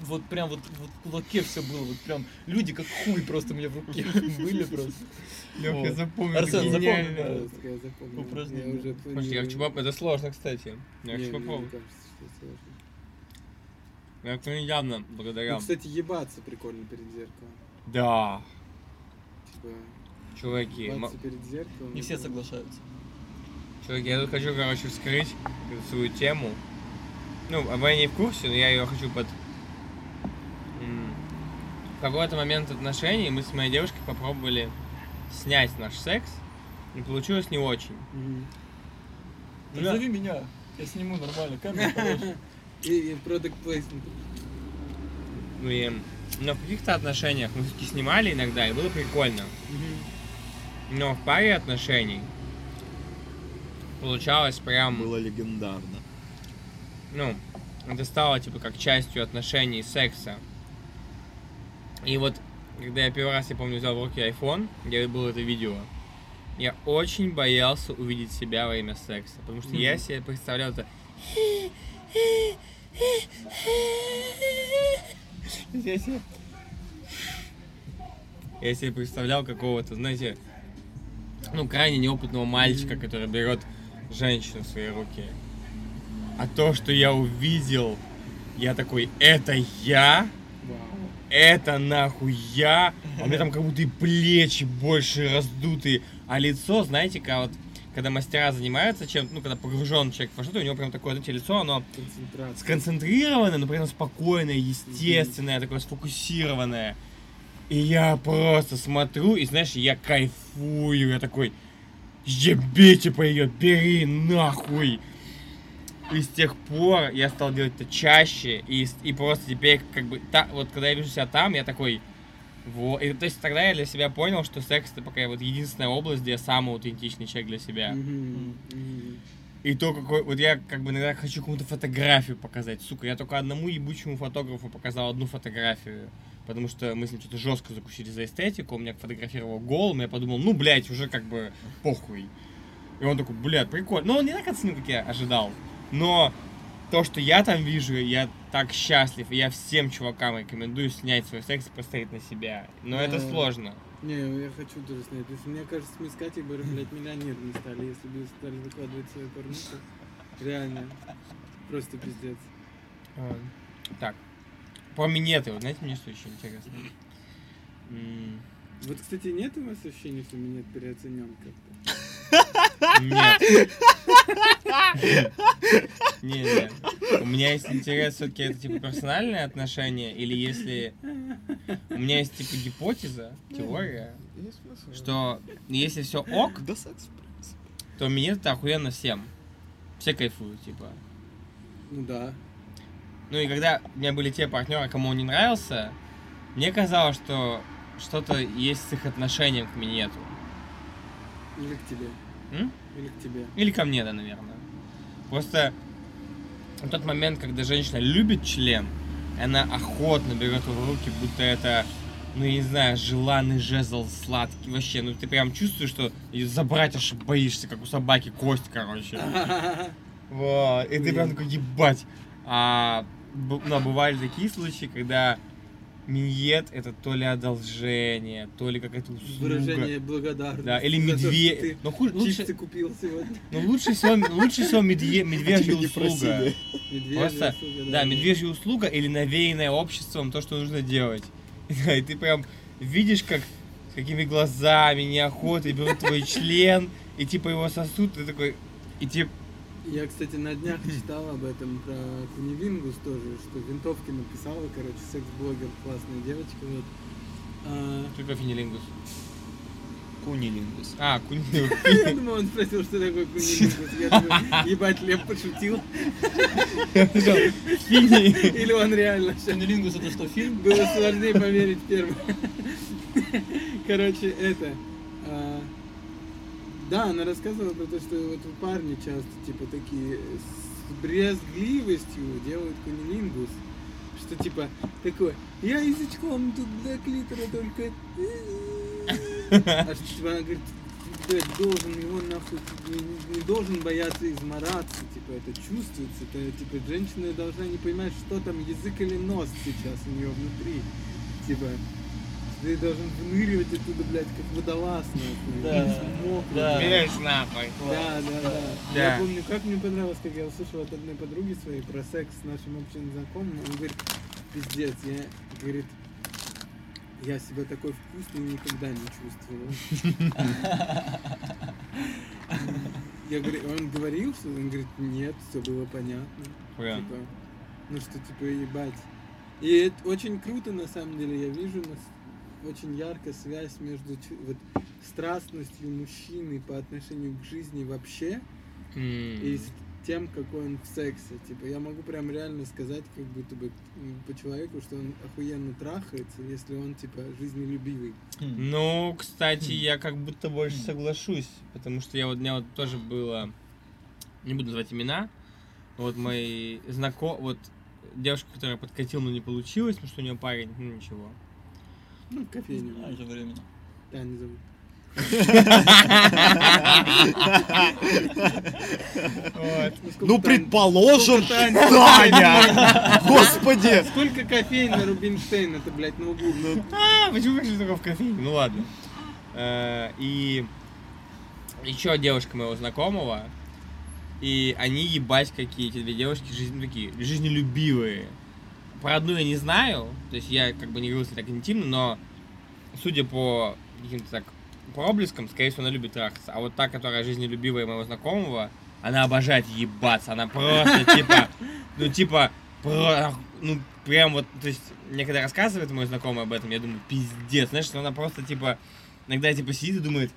вот прям вот, вот в кулаке все было, вот прям люди как хуй просто меня в руке <laughs> были просто. Лёха, Вот. запомни, Арсен, запомнил. Упражнение. Я уже Слушай, я хочу Это сложно, кстати. Я Не, хочу мне попробовать. кажется, что сложно. Я это недавно, благодаря... Ну, кстати, ебаться прикольно перед зеркалом. Да, Типа, чуваки, м- ебаться перед зеркалом. Не все соглашаются. чуваки, я тут хочу, короче, вскрыть свою тему. Ну, вы не в курсе, но я ее хочу под... В какой-то момент отношений мы с моей девушкой попробовали снять наш секс, и получилось не очень. Мгм. Ну да. Зови меня, я сниму нормально, <laughs> хорошая. И, product placement. Ну и... Но в каких-то отношениях мы все-таки снимали иногда, и было прикольно. Но в паре отношений получалось прям... Было легендарно. ну, это стало, типа, как частью отношений секса. И вот, когда я первый раз, я помню, взял в руки iPhone, где было это видео, я очень боялся увидеть себя во время секса, потому что я Мгм. себе представлял это... Я себе... Я себе представлял какого-то, знаете, ну, крайне неопытного мальчика, который берет женщину в свои руки. А то, что я увидел, я такой, это я? Это нахуй я? А у меня там как будто и плечи больше раздутые, а лицо, знаете, как вот, когда мастера занимаются чем ну, когда погружен человек во что-то, у него прям такое, знаете, лицо, оно сконцентрированное, но при этом спокойное, естественное, такое сфокусированное. И я просто смотрю, и знаешь, я кайфую, я такой, ебите по ее, бери нахуй. И с тех пор я стал делать это чаще, и, и просто теперь, как бы, та, вот когда я вижу себя там, я такой, вот. И, то есть тогда я для себя понял, что секс это пока вот единственная область, где я самый аутентичный человек для себя. И то, какой... Вот я как бы иногда хочу кому-то фотографию показать. Сука, я только одному ебучему фотографу показал одну фотографию. Потому что мы с ним что-то жестко закусили за эстетику. Он меня фотографировал голым. Я подумал, ну, блядь, уже как бы похуй. И он такой, блядь, прикольно. Но он не так оценил, как я ожидал. Но то, что я там вижу, я так счастлив. И я всем чувакам рекомендую снять свой секс и поставить на себя. Но это Да. сложно. Не, я хочу тоже снять, что мне кажется, мы с Катей бы, блядь, миллионерами стали, если бы стали выкладывать свою порнуху. Реально. Просто пиздец. А, Так. Про минеты, вот знаете, мне что еще интересно? Вот, кстати, нет у вас ощущения, что меня переоценен как-то? Нет. Не, не. У меня есть интерес все-таки это типа персональные отношения, или если у меня есть типа гипотеза, теория, что если все ок, то минет это охуенно всем. Все кайфуют, типа. Ну да. Ну и когда у меня были те партнеры, кому он не нравился, мне казалось, что что-то есть с их отношением к минету. Или к тебе. М? Или к тебе. Или ко мне, да, наверное. Просто в тот момент, когда женщина любит член, она охотно берет его в руки, будто это, ну, я не знаю, желанный жезл сладкий. Вообще, ну, ты прям чувствуешь, что её забрать аж боишься, как у собаки кость, короче. <laughs> Вот. И ты прям такой, ебать. А, б- ну, бывали такие случаи, когда миньет это то ли одолжение, то ли какая-то услуга. Выражение благодарности. Да, или медведь. ты Ну, хуже, лучше, Чипсы купил сегодня. ну, лучше всего, лучше всего медве- <laughs> медвежья услуга. Медведь, Просто, услуга, да, медвежья услуга или навеянное обществом то, что нужно делать. <laughs> Да, и ты прям видишь, как с какими глазами, неохотой берут твой член, и типа его сосут, ты такой, и типа, Я, кстати, на днях читал об этом про Кунивингус тоже, что винтовки написала, короче, секс-блогер, классная девочка, вот. А, что такое финилингус? Кунилингус. А, кунилингус. <laughs> Я думал, он спросил, что такое кунилингус. Я думаю, ебать, Лев пошутил. Или он реально сейчас Кунилингус это что, фильм? Было сложнее поверить первым. Короче, это... да, она рассказывала про то, что вот парни часто, типа, такие с брезгливостью делают кунилингус. Что, типа, такое, я язычком тут для клитора только... А что, типа, она говорит, блядь, должен его нахуй, не, не должен бояться измораться, типа, это чувствуется, это, типа, женщина должна не понимать, что там, язык или нос сейчас у нее внутри, типа, ты должен выныривать оттуда, блядь, как водолаз, нахуй, Да, мокрый. да. Нахуй. Да, да, да, Да. Я помню, как мне понравилось, как я услышал от одной подруги своей про секс с нашим общим знакомым. Он говорит, пиздец, я, говорит, я себя такой вкусный никогда не чувствовал. Я говорю, он говорил, что он говорит, нет, все было понятно. Прям. Типа, ну что, типа, ебать. И это очень круто, на самом деле, я вижу нас- очень ярко связь между вот, страстностью мужчины по отношению к жизни вообще М. и с тем, какой он в сексе. Типа, я могу прям реально сказать, как будто бы по человеку, что он охуенно трахается, если он, типа, жизнелюбивый. Ну, кстати, я как будто больше соглашусь, потому что я вот, у меня вот тоже было, не буду называть имена, Вот мой знаком... Вот девушка, которая подкатила, но не получилось, потому что у нее парень, ну ничего. Ну, в кофейне. А, это временно. Да, не зовут. Вот. Ну, предположим, Таня! <laughs> Господи! Сколько кофеин на Рубинштейн, это, блядь, на углу? А, почему пришли только в кофейне? Ну ладно. Э, И еще девушка моего знакомого, и они ебать какие эти две девушки жизнь, такие жизнелюбивые. Про одну я не знаю, то есть я как бы не говорил так интимно, но судя по каким-то так проблескам, скорее всего, она любит трахаться. А вот та, которая жизнелюбивая моего знакомого, она обожает ебаться. Она просто <laughs> типа, ну типа, про, ну прям вот, то есть, мне когда рассказывает мой знакомый об этом, я думаю, пиздец, знаешь, что она просто типа, иногда типа сидит и думает,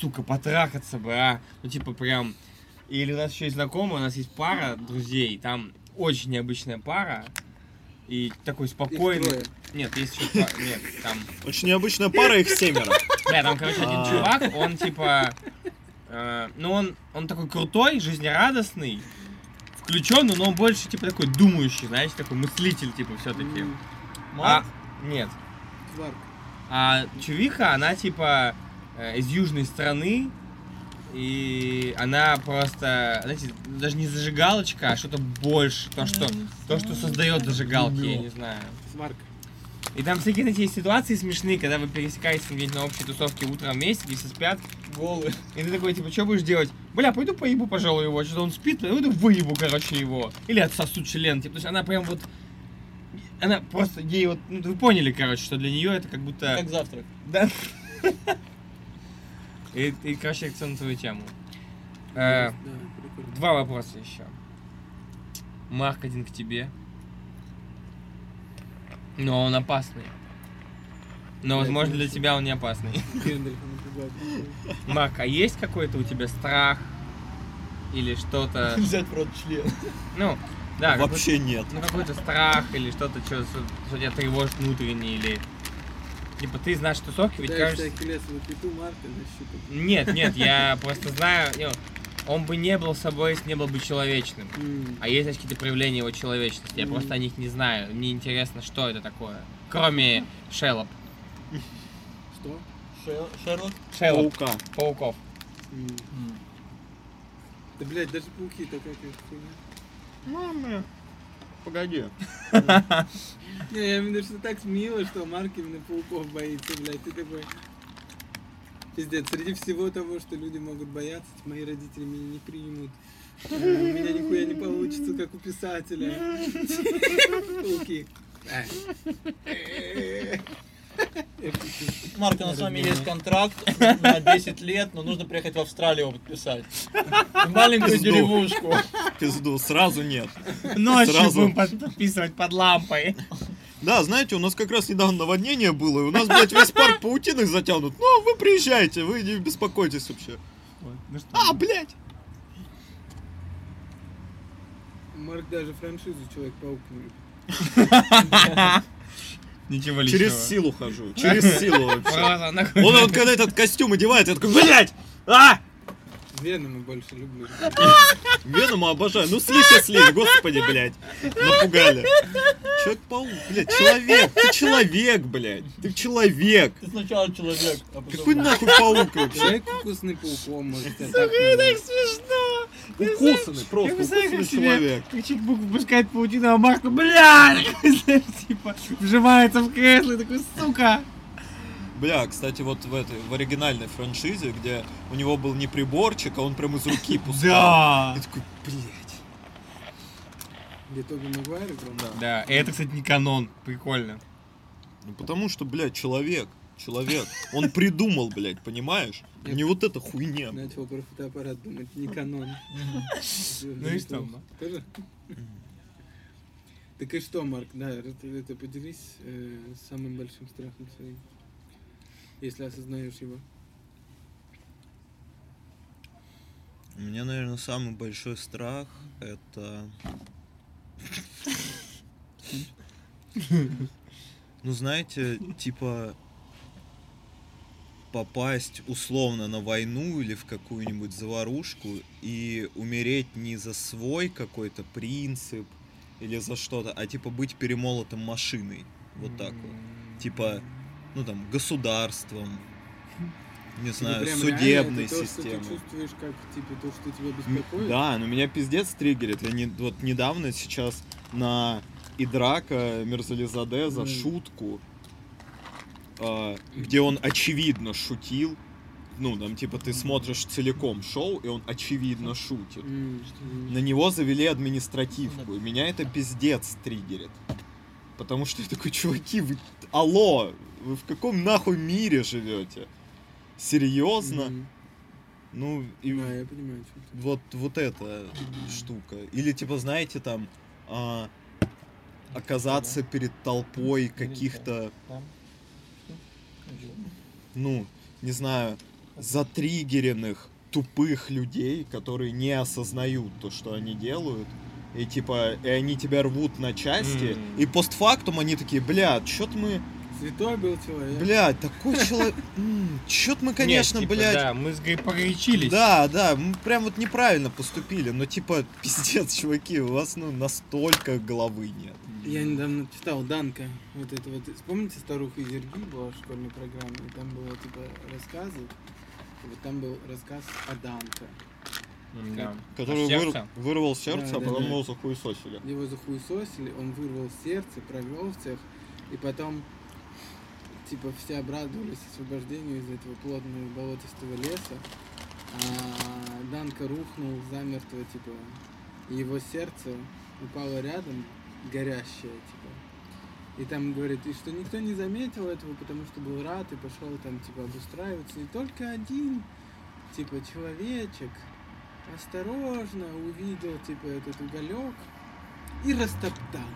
сука, потрахаться бы, а. Ну типа прям, или у нас еще есть знакомый, у нас есть пара друзей, там очень необычная пара, и такой спокойный. трое. Нет, есть еще пара- нет, там Очень необычная пара, их семеро. да, там, короче, один А. чувак, он типа, э, ну он, он такой крутой, жизнерадостный, включенный, но он больше типа такой думающий, знаете, такой мыслитель типа все-таки. А, нет. А чувиха, она типа э, из южной страны, и она просто, знаете, даже не зажигалочка, а что-то больше, то, что, то, что создает зажигалки, я не знаю. Сварка. И там всякие, знаете, есть ситуации смешные, когда вы пересекаетесь где-нибудь на общей тусовке утром вместе, где все спят, Голый. И ты такой, типа, что будешь делать? Бля, пойду поебу, пожалуй, его. Что-то он спит, пойду выебу, короче, его. Или отсосу член. Типа, то есть она прям вот... Она просто, ей вот, ну, вы поняли, короче, что для нее это как будто... Как завтрак. Да. И, и, короче, акцент на твою тему. Э, Да, два вопроса еще. Марк, один к тебе. Но он опасный. Но, возможно, для тебя он не опасный. <laughs> Марк, а есть какой-то у тебя страх или что-то, <laughs> Взять в рот член. ну, да, Вообще нет. ну какой-то страх или что-то, что, что тебя тревожит внутренне или типа ты знаешь тусовки, ведь Да, кажется, Марка нет, нет, я <laughs> просто знаю, ну, он бы не был собой, если не был бы человечным. М, А есть значит, какие-то проявления его человечности, я Мгм. просто о них не знаю, мне интересно, что это такое, кроме шелоп, Что? Шер- Шерлок? шелоп, Паука. пауков. М. Да, блядь, даже пауки такая хуйня. Мама. Погоди. <laughs> Не, я имею в виду, что так мило, что Марк именно пауков боится, блядь. Ты такой... Пиздец, среди всего того, что люди могут бояться, мои родители меня не примут. Э, У меня нихуя не получится, как у писателя. <laughs> Пауки. Марк, у нас с вами есть контракт на 10 лет, но нужно приехать в Австралию его подписать. Маленькую деревушку. Пизду, сразу нет. Ночью Сразу. будем под- подписывать под лампой. Да, знаете, у нас как раз недавно наводнение было, и у нас, блядь, весь парк паутиной затянут. Ну, вы приезжайте, вы не беспокойтесь вообще. Ну что, А, блядь! Марк даже франшизу Человек-паук не любит. <laughs> Ничего личного. Через силу хожу, через силу вообще. Он вот когда этот костюм одевает, я такой, блядь! А! Венома больше люблю. Венома обожаю. Ну слизь и слизь, господи, блядь. Напугали. Человек-паук, блядь, человек. Ты человек, блядь. Ты человек. Ты сначала человек, а потом... Какой нахуй паук вообще? Человек вкусный пауком, может, Сука, так смешно. Укусанный, просто я укусанный человек. Как человек выпускает паутину, а Марк, бля, <laughs> знаешь, типа, вжимается в кресло и такой, сука. Бля, кстати, вот в этой, в оригинальной франшизе, где у него был не приборчик, а он прям из руки <laughs> пускал. Да. Я такой, блядь. Где Тоби Магуайр играл? Да. Да, и это, кстати, не канон. Прикольно. Ну потому что, блядь, человек. Человек. Он придумал, блядь, понимаешь? Не вот эта хуйня. Начал про фотоаппарат думать, не канон. Ну и что. Тоже? Так и что, Марк, да, это, это поделись э, самым большим страхом своим, если осознаешь его. У меня, наверное, самый большой страх это... Ну, знаете, типа... попасть условно на войну или в какую-нибудь заварушку и умереть не за свой какой-то принцип или за что-то, а типа быть перемолотым машиной. Вот так вот. Типа, ну там, государством, не знаю, прям судебной реально то, системой. ты чувствуешь, как, типа, то, что тебя беспокоит? Да, но меня пиздец триггерит. Я не, вот недавно сейчас на Идрака Мерзализаде за Мгм. шутку, а, где он очевидно шутил. Ну, там, типа, ты смотришь целиком шоу, и он очевидно шутит. На него завели административку, и меня это пиздец триггерит. Потому что я такой, чуваки, вы... Алло! Вы в каком нахуй мире живете? Серьезно? Мгм. Ну, и Да, я понимаю, что вот, вот эта штука. Или типа, знаете, там а, оказаться перед толпой каких-то, ну, не знаю, затриггеренных, тупых людей, которые не осознают то, что они делают. И типа, и они тебя рвут на части, М. и постфактум они такие, блядь, чё-то мы, Святой был человек. блядь, такой человек, <laughs> чё-то мы, конечно, Нет, типа, блядь, Да, мы сгорячились. погорячились. Да, да, мы прям вот неправильно поступили, но типа, <laughs> пиздец, чуваки, у вас, ну, настолько головы нет. Я недавно читал Данка, вот это вот, вспомните старуху из Ирги была в школьной программе, и там было типа рассказы, и вот там был рассказ о Данка. Да. Который А выр- вырвал сердце, Да, а да, потом да. его захуесосили. Его захуесосили, он вырвал сердце, провел всех, и потом типа все обрадовались освобождению из этого плотного болотистого леса, а Данка рухнул замертво, типа, его сердце упало рядом, горящее, типа. И там говорит, и что никто не заметил этого, потому что был рад и пошел там, типа, обустраиваться. И только один, типа, человечек осторожно увидел, типа, этот уголек и растоптал.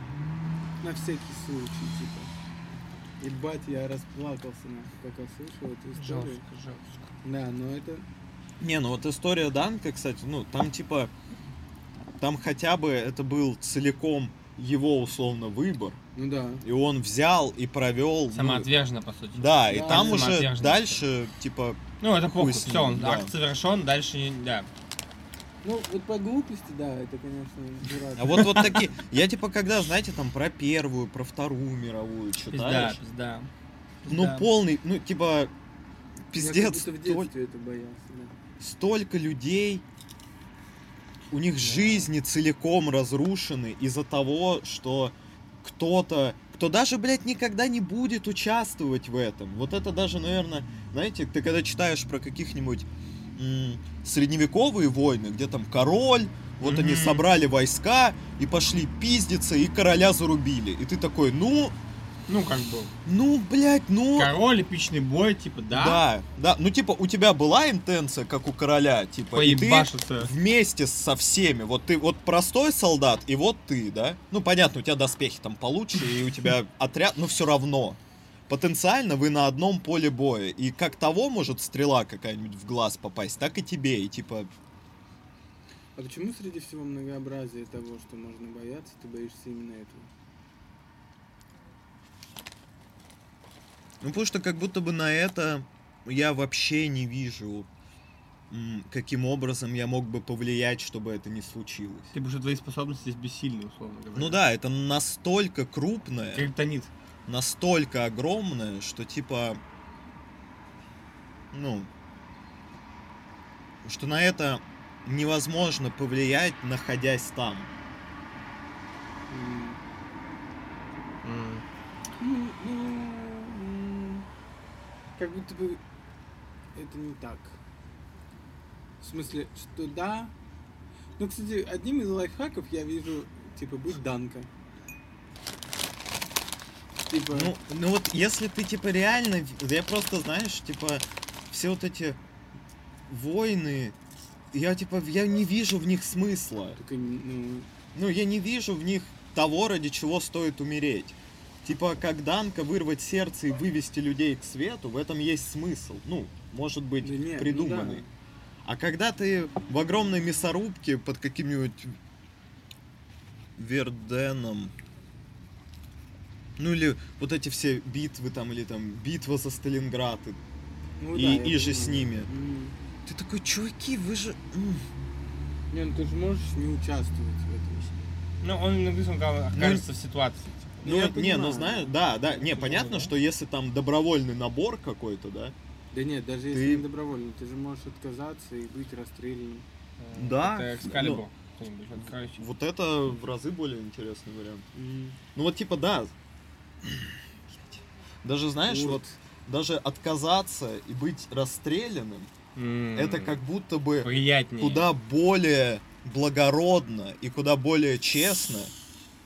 На всякий случай, типа. И бать, я расплакался, нахуй, как услышал эту историю. Жестко, жестко. Да, но это... Не, ну вот история Данка, кстати, ну, там типа, там хотя бы это был целиком его условно выбор, Ну да. и он взял и провел. ну, Самоотверженно, по сути. да, и Да, там уже дальше, типа, Ну, это Хуй похуй, все, он да. акт совершен, дальше, не- да. Ну, вот по глупости, да, это, конечно, дурак. а вот вот такие, я типа когда, знаете, там про первую, про вторую мировую читаешь, пизда. ну Пизда. полный, ну типа, Я пиздец, будто в столь- детстве это боялся, да. столько людей, у них жизни целиком разрушены из-за того, что кто-то, кто даже, блядь, никогда не будет участвовать в этом. Вот это даже, наверное, знаете, ты когда читаешь про каких-нибудь средневековые войны, где там король, вот они Мгм. собрали войска и пошли пиздиться, и короля зарубили. И ты такой, ну, Ну, как бы, ну, блядь, ну... король, эпичный бой, типа, да, Да, да, ну типа у тебя была интенция, как у короля, типа, и ты вместе со всеми. Вот ты вот простой солдат, и вот ты, да? Ну, понятно, у тебя доспехи там получше, и у тебя отряд, но все равно. Потенциально вы на одном поле боя. И как того может стрела какая-нибудь в глаз попасть, так и тебе. И типа, А почему среди всего многообразия того, что можно бояться, ты боишься именно этого? ну потому что как будто бы на это я вообще не вижу, каким образом я мог бы повлиять, чтобы это не случилось. Типа, что твои способности здесь бессильны, условно говоря. Ну да, это настолько крупное. Криптонит. Настолько огромное, что типа, ну, что на это невозможно повлиять, находясь там. Как будто бы это не так. В смысле, что да. Ну, кстати, одним из лайфхаков я вижу, типа, быть Данка. Типа, Ну, ну вот если ты типа реально, я просто знаешь, типа все вот эти войны, я типа я не вижу в них смысла. только, ну, Ну, я не вижу в них того, ради чего стоит умереть. Типа, как Данка вырвать сердце и вывести людей к свету, в этом есть смысл. Ну, может быть, да нет, ну придуманный. А когда ты в огромной мясорубке под каким-нибудь Верденом, ну или вот эти все битвы там, или там битва за Сталинград, и Ну и, да, и же с ними. М. Ты такой, чуваки, вы же... м». Не, ну ты же можешь не участвовать в этом. Ну, он иногда он окажется в ситуации. типа. Ну, Ну, я не, ну знаешь, да, да, не, понятно, да? что если там добровольный набор какой-то, да, Да нет, даже если Ты- не добровольно, ты же можешь отказаться и быть расстрелянным. Э, Да. Это Экскалибур. Откроющий. вот это в разы более интересный вариант. М. Ну вот типа да. Даже знаешь, Урод. вот даже отказаться и быть расстрелянным, М, это как будто бы приятнее. куда более благородно и куда более честно,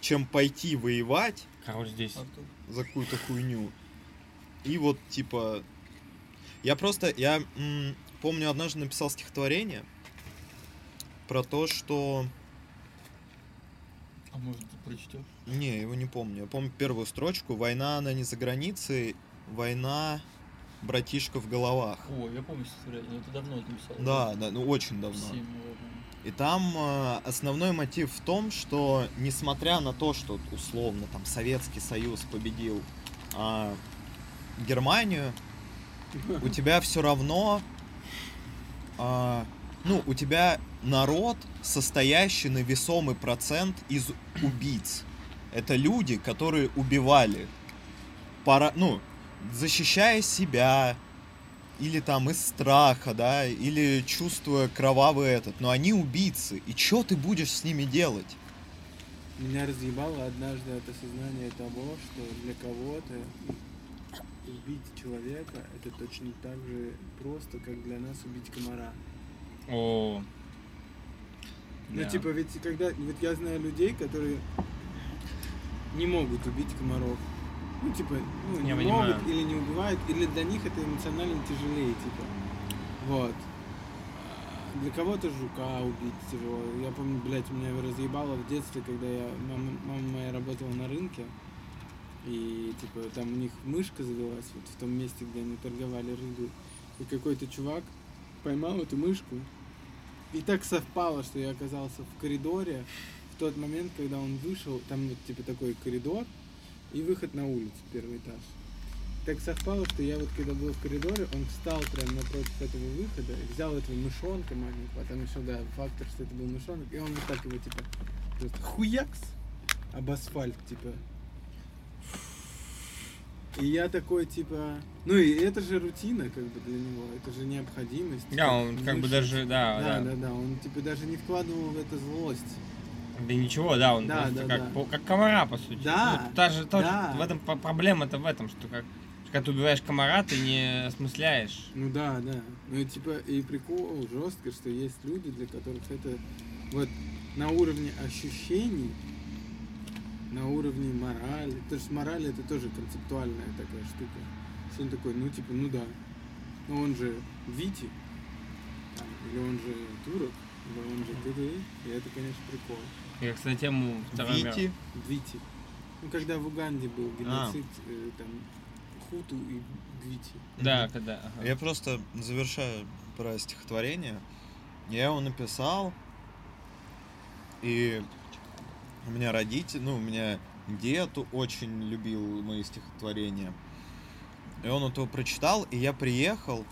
чем пойти воевать Короче, здесь. За какую-то хуйню. И вот типа я просто я м, помню однажды написал стихотворение про то, что А может, ты прочтешь? Не, его не помню. Я помню первую строчку. Война, она не за границей. Война, братишка в головах. О, я помню стихотворение, это давно ты писал. Да, да, ну очень давно. Семь, наверное. И там э, основной мотив в том, что несмотря на то, что условно там Советский Союз победил а, Германию, у <laughs> тебя все равно, а, ну, у тебя народ, состоящий на весомый процент из убийц. Это люди, которые убивали, пора, ну, защищая себя, или там из страха, да, или чувствуя кровавый этот, но они убийцы, и что ты будешь с ними делать? Меня разъебало однажды от осознания того, что для кого-то убить человека это точно так же просто, как для нас убить комара. О. Ну, Да. типа, ведь когда. Вот я знаю людей, которые не могут убить комаров. Ну, типа, ну, не Я могут понимаю. или не убивают, или для них это эмоционально тяжелее, типа. Вот. Для кого-то жука убить тяжело. Я помню, блядь, меня разъебало в детстве, когда я, мама, мама моя работала на рынке, и, типа, там у них мышка завелась вот в том месте, где они торговали рыбой. И какой-то чувак поймал эту мышку, и так совпало, что я оказался в коридоре в тот момент, когда он вышел, там вот типа такой коридор и выход на улицу, первый этаж. Так совпало, что я вот когда был в коридоре, он встал прямо напротив этого выхода, взял этого мышонка маленького, а там еще, да, фактор, что это был мышонок, и он вот так его типа просто хуякс об асфальт, типа. И я такой, типа... Ну и это же рутина, как бы, для него. Это же необходимость. Да, он как бы мыши, даже, да, Да, да. да, да. Он, типа, даже не вкладывал в это злость. Да ничего, да, он Да, просто да, как, да. по- как комара, по сути. Да, Ну, та же, тоже да. в этом проблема-то в этом, что как когда ты убиваешь комара, ты не осмысляешь. Ну да, да. Ну и типа, и прикол жестко, что есть люди, для которых это вот на уровне ощущений, на уровне морали. Потому что мораль это тоже концептуальная такая штука. Что он такой, ну типа, ну да. Ну он же Вити, или он же турок, или он же т.д. И это, конечно, прикол. Я, кстати, тему. Вити, Вити. Ну когда в Уганде был геноцид, э, там, Хуту и Гвити. Да, когда. ага. Я просто завершаю про стихотворение. Я его написал, и у меня родители, ну, у меня дед очень любил мои стихотворения. И он это прочитал, и я приехал,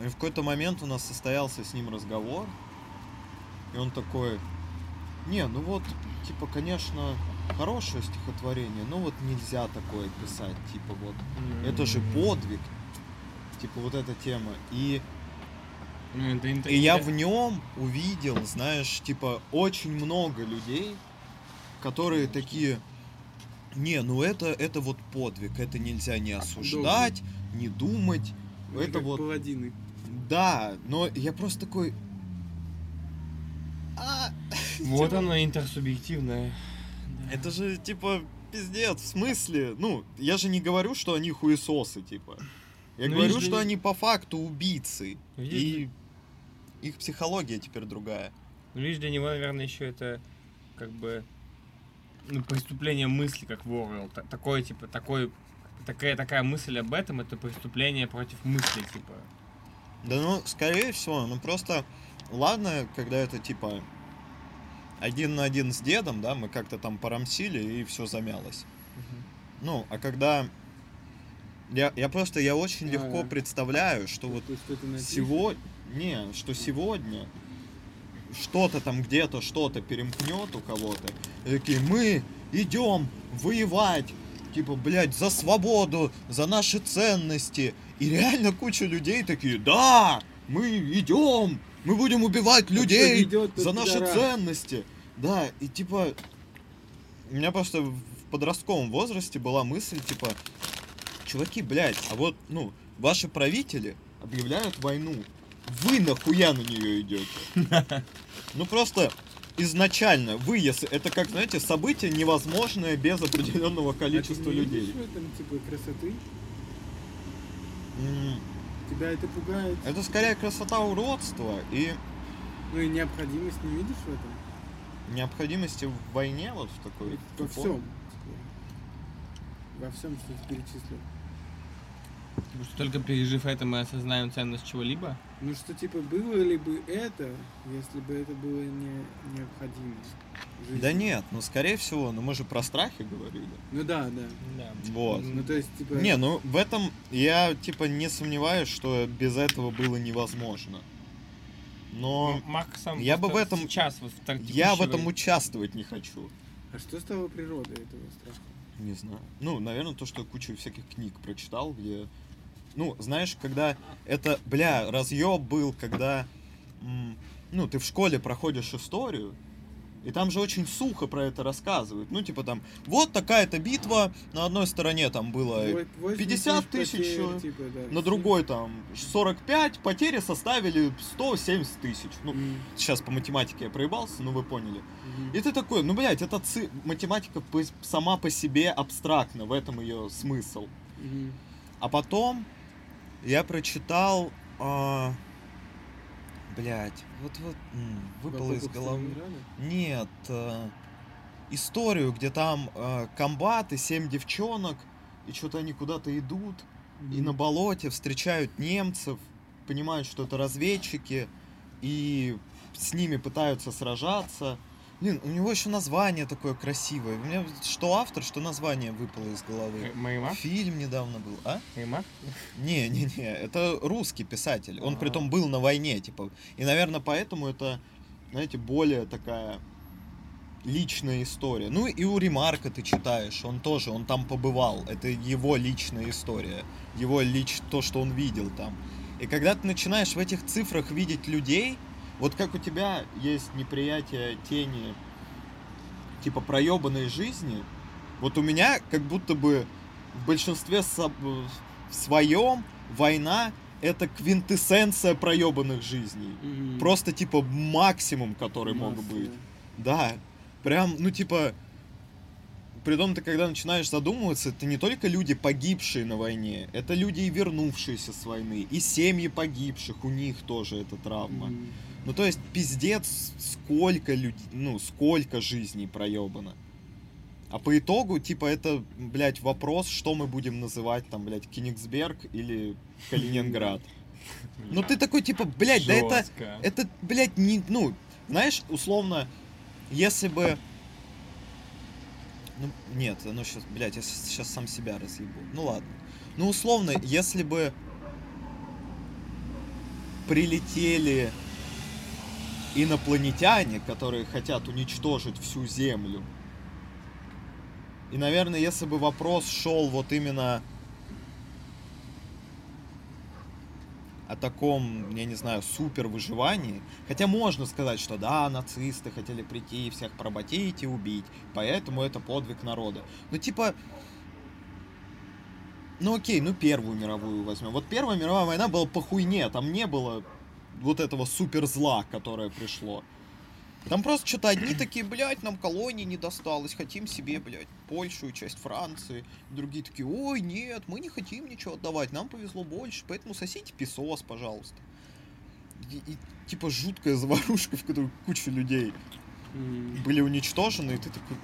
и в какой-то момент у нас состоялся с ним разговор, и он такой, не, ну вот, типа, конечно, хорошее стихотворение, но вот нельзя такое писать, типа, вот, это же подвиг. Типа вот эта тема. И, интри- и я в нем увидел, знаешь, типа очень много людей, которые такие, не, ну это, это вот подвиг, это нельзя не осуждать, не думать. Ну, это вот, паладины. да, но я просто такой... «А, Вот оно интерсубъективное. Это же, типа, пиздец, в смысле? Ну, я же не говорю, что они хуесосы, типа. Я Ну, говорю, видишь, что они по факту убийцы. Видишь, И их психология теперь другая. Ну, видишь, для него, наверное, еще это как бы ну, преступление мысли, как Ворвелл. Такое, типа, такой, такая, такая мысль об этом, это преступление против мысли, типа. Да ну, скорее всего, ну просто, ладно, когда это типа один на один с дедом, да, мы как-то там порамсили и все замялось. Ну, а когда Я, я просто, я очень легко А. представляю, что вот сегодня, не, что сегодня что-то там где-то что-то перемкнет у кого-то. И такие, мы идем воевать, типа, блядь, за свободу, за наши ценности. И реально куча людей такие, да, мы идем, мы будем убивать людей ведет, за наши пидорас. ценности. Да, и типа, у меня просто в подростковом возрасте была мысль, типа, чуваки, блядь, а вот, ну, ваши правители объявляют войну. Вы нахуя на нее идете? <laughs> Ну просто изначально вы, если это как, знаете, событие невозможное без определенного А ты количества не людей. видишь в этом, типа, красоты? Тебя это пугает? Это скорее красота уродства и Ну и необходимость не видишь в этом? необходимости в войне вот в такой. Во тупой. всем. Во всем, что ты перечислил. Потому что только пережив это, мы осознаем ценность чего-либо. Ну что, типа, было ли бы это, если бы это было не необходимо? в жизни? Да нет, ну скорее всего, ну мы же про страхи говорили. Ну да, да. Да. Вот. Ну то есть, типа... Не, ну в этом я типа не сомневаюсь, что без этого было невозможно. Но Марк сам я бы в этом- сейчас вот в так- я в этом участвовать не хочу. А что стало природой этого страха? Не знаю. Ну, наверное, то, что я кучу всяких книг прочитал, где... Ну, знаешь, когда это, бля, разъеб был, когда... ну, ты в школе проходишь историю, и там же очень сухо про это рассказывают. Ну, типа там, вот такая-то битва, на одной стороне там было Во- 80 50 тысяч, потерь, э, типа, да, на другой там 45, потери составили 170 тысяч. Ну, Мгм, сейчас по математике я проебался, но вы поняли. мгм. И ты такой, ну, блядь, это ци- математика сама по себе абстрактна, в этом ее смысл. Мгм. А потом я прочитал, а, блядь, вот-вот, выпало из головы. Нет, э, историю, где там э, комбаты, семь девчонок, и что-то они куда-то идут, и Мгм. на болоте встречают немцев, понимают, что это разведчики, и с ними пытаются сражаться. Блин, у него еще название такое красивое. У меня что автор, что название выпало из головы. М- Маймак? Фильм недавно был, а? Маймак? Не, не, не, это русский писатель. Он А. притом был на войне, типа. И, наверное, поэтому это, знаете, более такая личная история. Ну и у Ремарка ты читаешь, он тоже, он там побывал. Это его личная история. Его лич... то, что он видел там. И когда ты начинаешь в этих цифрах видеть людей, вот как у тебя есть неприятие тени, типа проебанной жизни, вот у меня как будто бы в большинстве со- в своем война это квинтэссенция проебанных жизней. Мгм. Просто типа максимум, который мог Масса, быть. да. Прям, ну типа. Притом ты когда начинаешь задумываться, это не только люди, погибшие на войне, это люди и вернувшиеся с войны, и семьи погибших, у них тоже эта травма. Мгм. Ну то есть пиздец, сколько людей, ну сколько жизней проебано. А по итогу, типа, это, блядь, вопрос, что мы будем называть там, блядь, Кенигсберг или Калининград. <laughs> Ну ты такой, типа, блядь, да это, это, блядь, не, ну, знаешь, условно, если бы... Ну, нет, ну сейчас, блядь, я сейчас сам себя разъебу. Ну ладно. Ну, условно, если бы прилетели инопланетяне, которые хотят уничтожить всю Землю, и, наверное, если бы вопрос шел вот именно о таком, я не знаю, супер выживании. Хотя можно сказать, что да, нацисты хотели прийти и всех поработить и убить, поэтому это подвиг народа. Ну типа, ну окей, ну первую мировую возьмем. Вот первая мировая война была по хуйне, там не было вот этого супер зла, которое пришло. Там просто что-то одни такие, блядь, нам колонии не досталось, хотим себе, блядь, Польшу и часть Франции. Другие такие, ой, нет, мы не хотим ничего отдавать, нам повезло больше, поэтому сосите песос, пожалуйста. И, и, типа жуткая заварушка, в которой куча людей были уничтожены, и ты такой...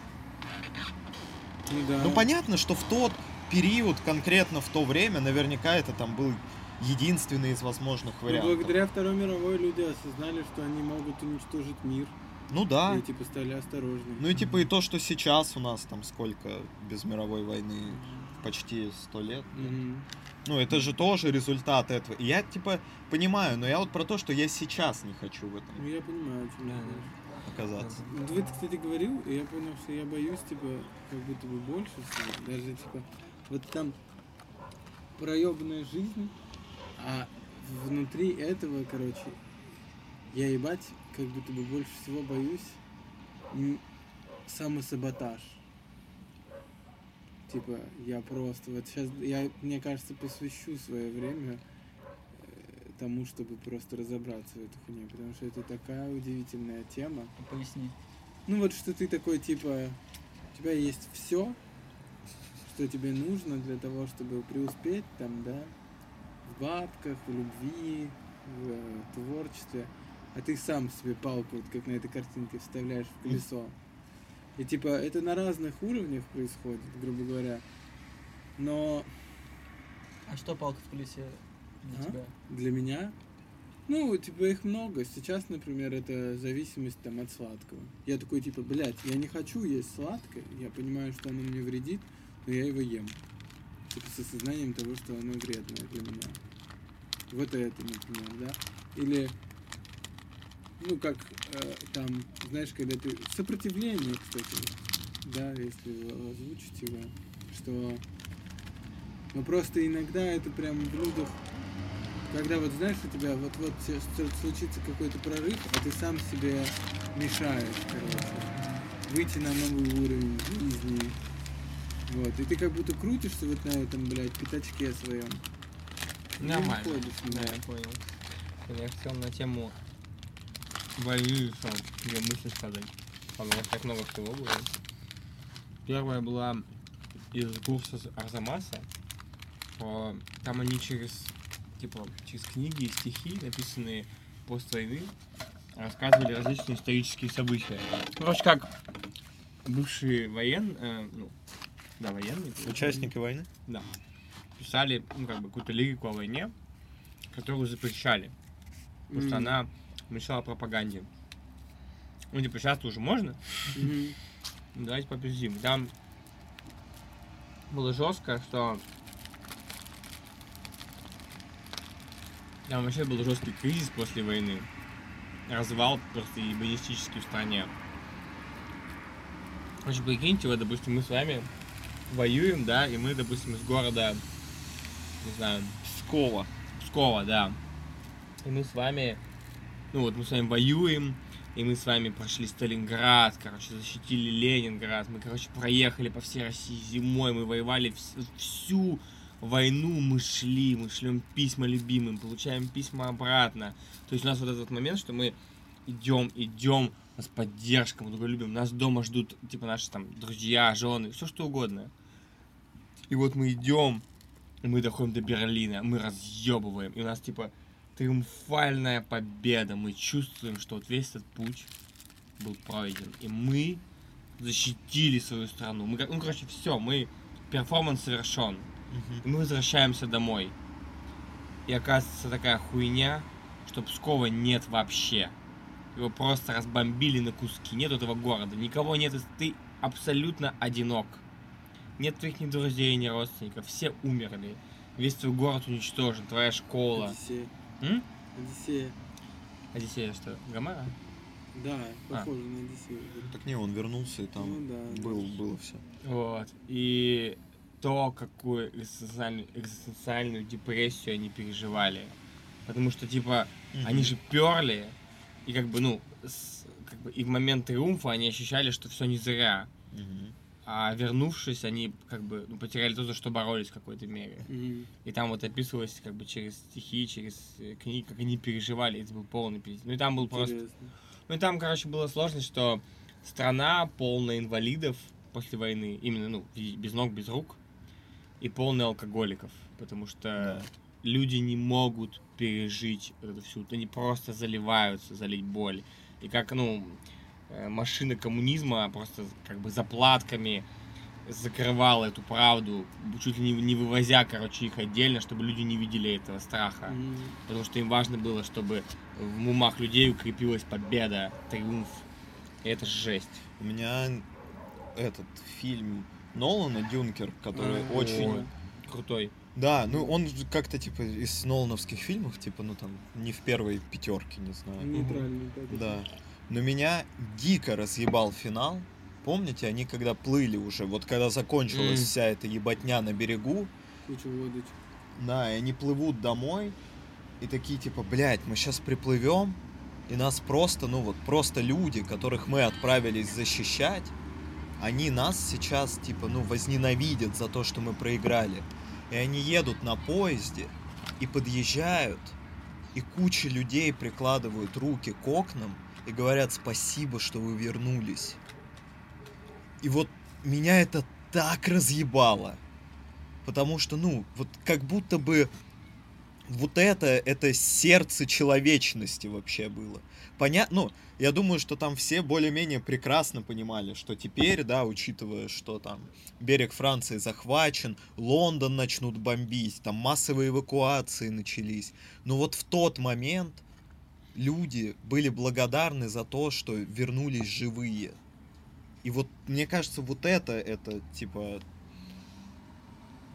Да. Ну понятно, что в тот период, конкретно в то время, наверняка это там был единственный из возможных Но вариантов. Ну, благодаря Второй мировой люди осознали, что они могут уничтожить мир. Ну да. И типа стали осторожнее. Ну и типа и то, что сейчас у нас там сколько без мировой войны. почти сто лет. Мгм. Ну, это же тоже результат этого. И я, типа, понимаю, но я вот про то, что я сейчас не хочу в Ну, этом я понимаю, о чем Да, оказаться. Ну, ты, кстати, говорил, и я понял, что я боюсь, типа, как будто бы больше всего. Даже, типа, вот там проебанная жизнь, а внутри этого, короче, я ебать, как будто бы больше всего боюсь самосаботаж. Типа, я просто вот сейчас, я, мне кажется, посвящу свое время э, тому, чтобы просто разобраться в этой хуйне, потому что это такая удивительная тема. Поясни. Ну вот что ты такой, типа, у тебя есть все, что тебе нужно для того, чтобы преуспеть там, да, в бабках, в любви, в э, творчестве, а ты сам себе палку, вот как на этой картинке, вставляешь в колесо. И типа это на разных уровнях происходит, грубо говоря. Но А что палка в колесе для А? тебя? для меня, ну, типа их много. Сейчас, например, это зависимость там от сладкого. Я такой, типа, блядь, я не хочу есть сладкое, я понимаю, что оно мне вредит, но я его ем. Типа с осознанием того, что оно вредное для меня. Вот это, например, да. Или, ну, как э, там, знаешь, когда ты... Сопротивление, кстати, да, если озвучить его, что... Ну, просто иногда это прям в людях когда вот знаешь, у тебя вот-вот случится какой-то прорыв, а ты сам себе мешаешь, короче, выйти на новый уровень жизни. Вот, и ты как будто крутишься вот на этом, блядь, пятачке своем. Нормально. Да, я понял. Я хотел на тему войны две мысли сказать. Там у нас так много всего было. Первая была из курса Арзамаса. Там они через, типа, через книги и стихи, написанные после войны, рассказывали различные исторические события. Короче, как бывшие военные, ну, да, военные. Участники войны? Да. Писали, ну, как бы, какую-то лирику о войне, которую запрещали. Потому что Мгм. она мешала пропаганде. Ну, типа, сейчас уже можно, ну, <laughs> давайте попиздим. Там было жестко, что там вообще был жесткий кризис после войны. Развал просто ебанистический в стране. Короче, прикиньте, вот, допустим, мы с вами воюем, да, и мы, допустим, из города, не знаю, Пскова. Пскова, да. И мы с вами, ну вот мы с вами воюем, и мы с вами прошли Сталинград, короче, защитили Ленинград, мы, короче, проехали по всей России зимой, мы воевали вс- всю войну, мы шли, мы шлем письма любимым, получаем письма обратно. То есть у нас вот этот момент, что мы идем, идем, нас поддержка, мы друг друга любим, нас дома ждут, типа, наши там друзья, жены, все что угодно. И вот мы идем, и мы доходим до Берлина, мы разъебываем, и у нас типа триумфальная победа. Мы чувствуем, что вот весь этот путь был пройден. И мы защитили свою страну. Мы, ну, короче, все, мы перформанс совершен. И мы возвращаемся домой. И оказывается такая хуйня, что Пскова нет вообще. Его просто разбомбили на куски. Нет этого города. Никого нет. Ты абсолютно одинок. Нет твоих ни друзей, ни родственников. Все умерли. Весь твой город уничтожен. Твоя школа. Одиссея. М? Одиссея. Одиссея что? Гомера? Да, А. похоже на Одиссею. Так не, он вернулся и там Ну да, был, да. было все. Вот. И то, какую экзистенциальную, экзистенциальную депрессию они переживали. Потому что, типа, они же перли, и как бы, ну, с- как бы, и в момент триумфа они ощущали, что все не зря. А вернувшись, они как бы ну, потеряли то, за что боролись в какой-то мере. Мгм. И там вот описывалось как бы через стихи, через э, книги, как они переживали. Это был полный пиздец. Ну и там был просто Интересно. Ну и там, короче, была сложность, что страна полная инвалидов после войны, именно, ну, без ног, без рук, и полная алкоголиков, потому что люди не могут пережить вот эту всю, они просто заливаются, залить боль. И как, ну, э, машина коммунизма просто как бы заплатками закрывала эту правду, чуть ли не, не вывозя, короче, их отдельно, чтобы люди не видели этого страха Мгм. потому что им важно было, чтобы в умах людей укрепилась победа, триумф. И это жесть. У меня этот фильм Нолана, Дюнкер, который А, очень... Ой, Крутой. Да, ну он как-то типа из Нолановских фильмов, типа, ну там, не в первой пятерке, не знаю. Нейтральный, да. Да. Но меня дико разъебал финал. Помните, они когда плыли уже, вот когда закончилась М. вся эта ебатня на берегу, Куча водочек. да, и они плывут домой, и такие типа, блядь, мы сейчас приплывем, и нас просто, ну вот, просто люди, которых мы отправились защищать, они нас сейчас, типа, ну, возненавидят за то, что мы проиграли. И они едут на поезде и подъезжают, и куча людей прикладывают руки к окнам и говорят спасибо, что вы вернулись. И вот меня это так разъебало. Потому что, ну, вот как будто бы вот это, это сердце человечности вообще было. Понятно, ну, я думаю, что там все более-менее прекрасно понимали, что теперь, да, учитывая, что там берег Франции захвачен, Лондон начнут бомбить, там массовые эвакуации начались. Но вот в тот момент люди были благодарны за то, что вернулись живые. И вот, мне кажется, вот это, это, типа,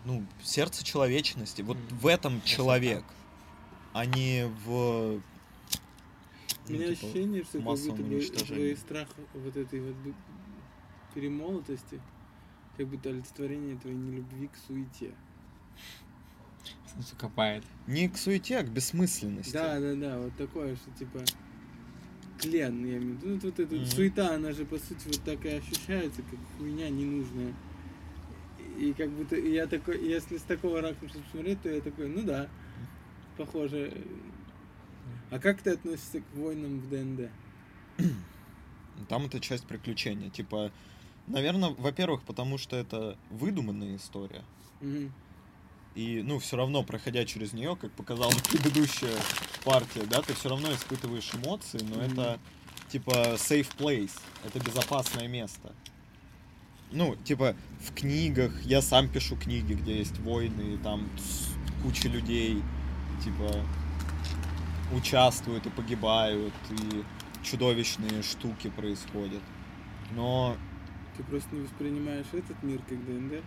ну, сердце человечности. Вот в этом человек, а не в... У ну, меня типа, ощущение, что как будто бы твой страх вот этой вот перемолотости, как будто олицетворение твоей нелюбви к суете. Солнце копает. Не к суете, а к бессмысленности. Да, да, да, вот такое, что типа тлен, я имею в виду. Ну, вот эта Мгм. суета, она же, по сути, вот так и ощущается, как хуйня ненужная. И как будто и я такой, если с такого ракурса посмотреть, то я такой, ну да, похоже. А как ты относишься к войнам в ДНД? Там это часть приключения. Типа, наверное, во-первых, потому что это выдуманная история. Мгм. И, ну, все равно, проходя через нее, как показала <laughs> предыдущая партия, да, ты все равно испытываешь эмоции, но Мгм. это, типа, safe place. Это безопасное место. Ну, типа, в книгах, я сам пишу книги, где есть войны, и там куча людей, типа, участвуют и погибают, и чудовищные штуки происходят. Но, Ты просто не воспринимаешь этот мир как ДНД?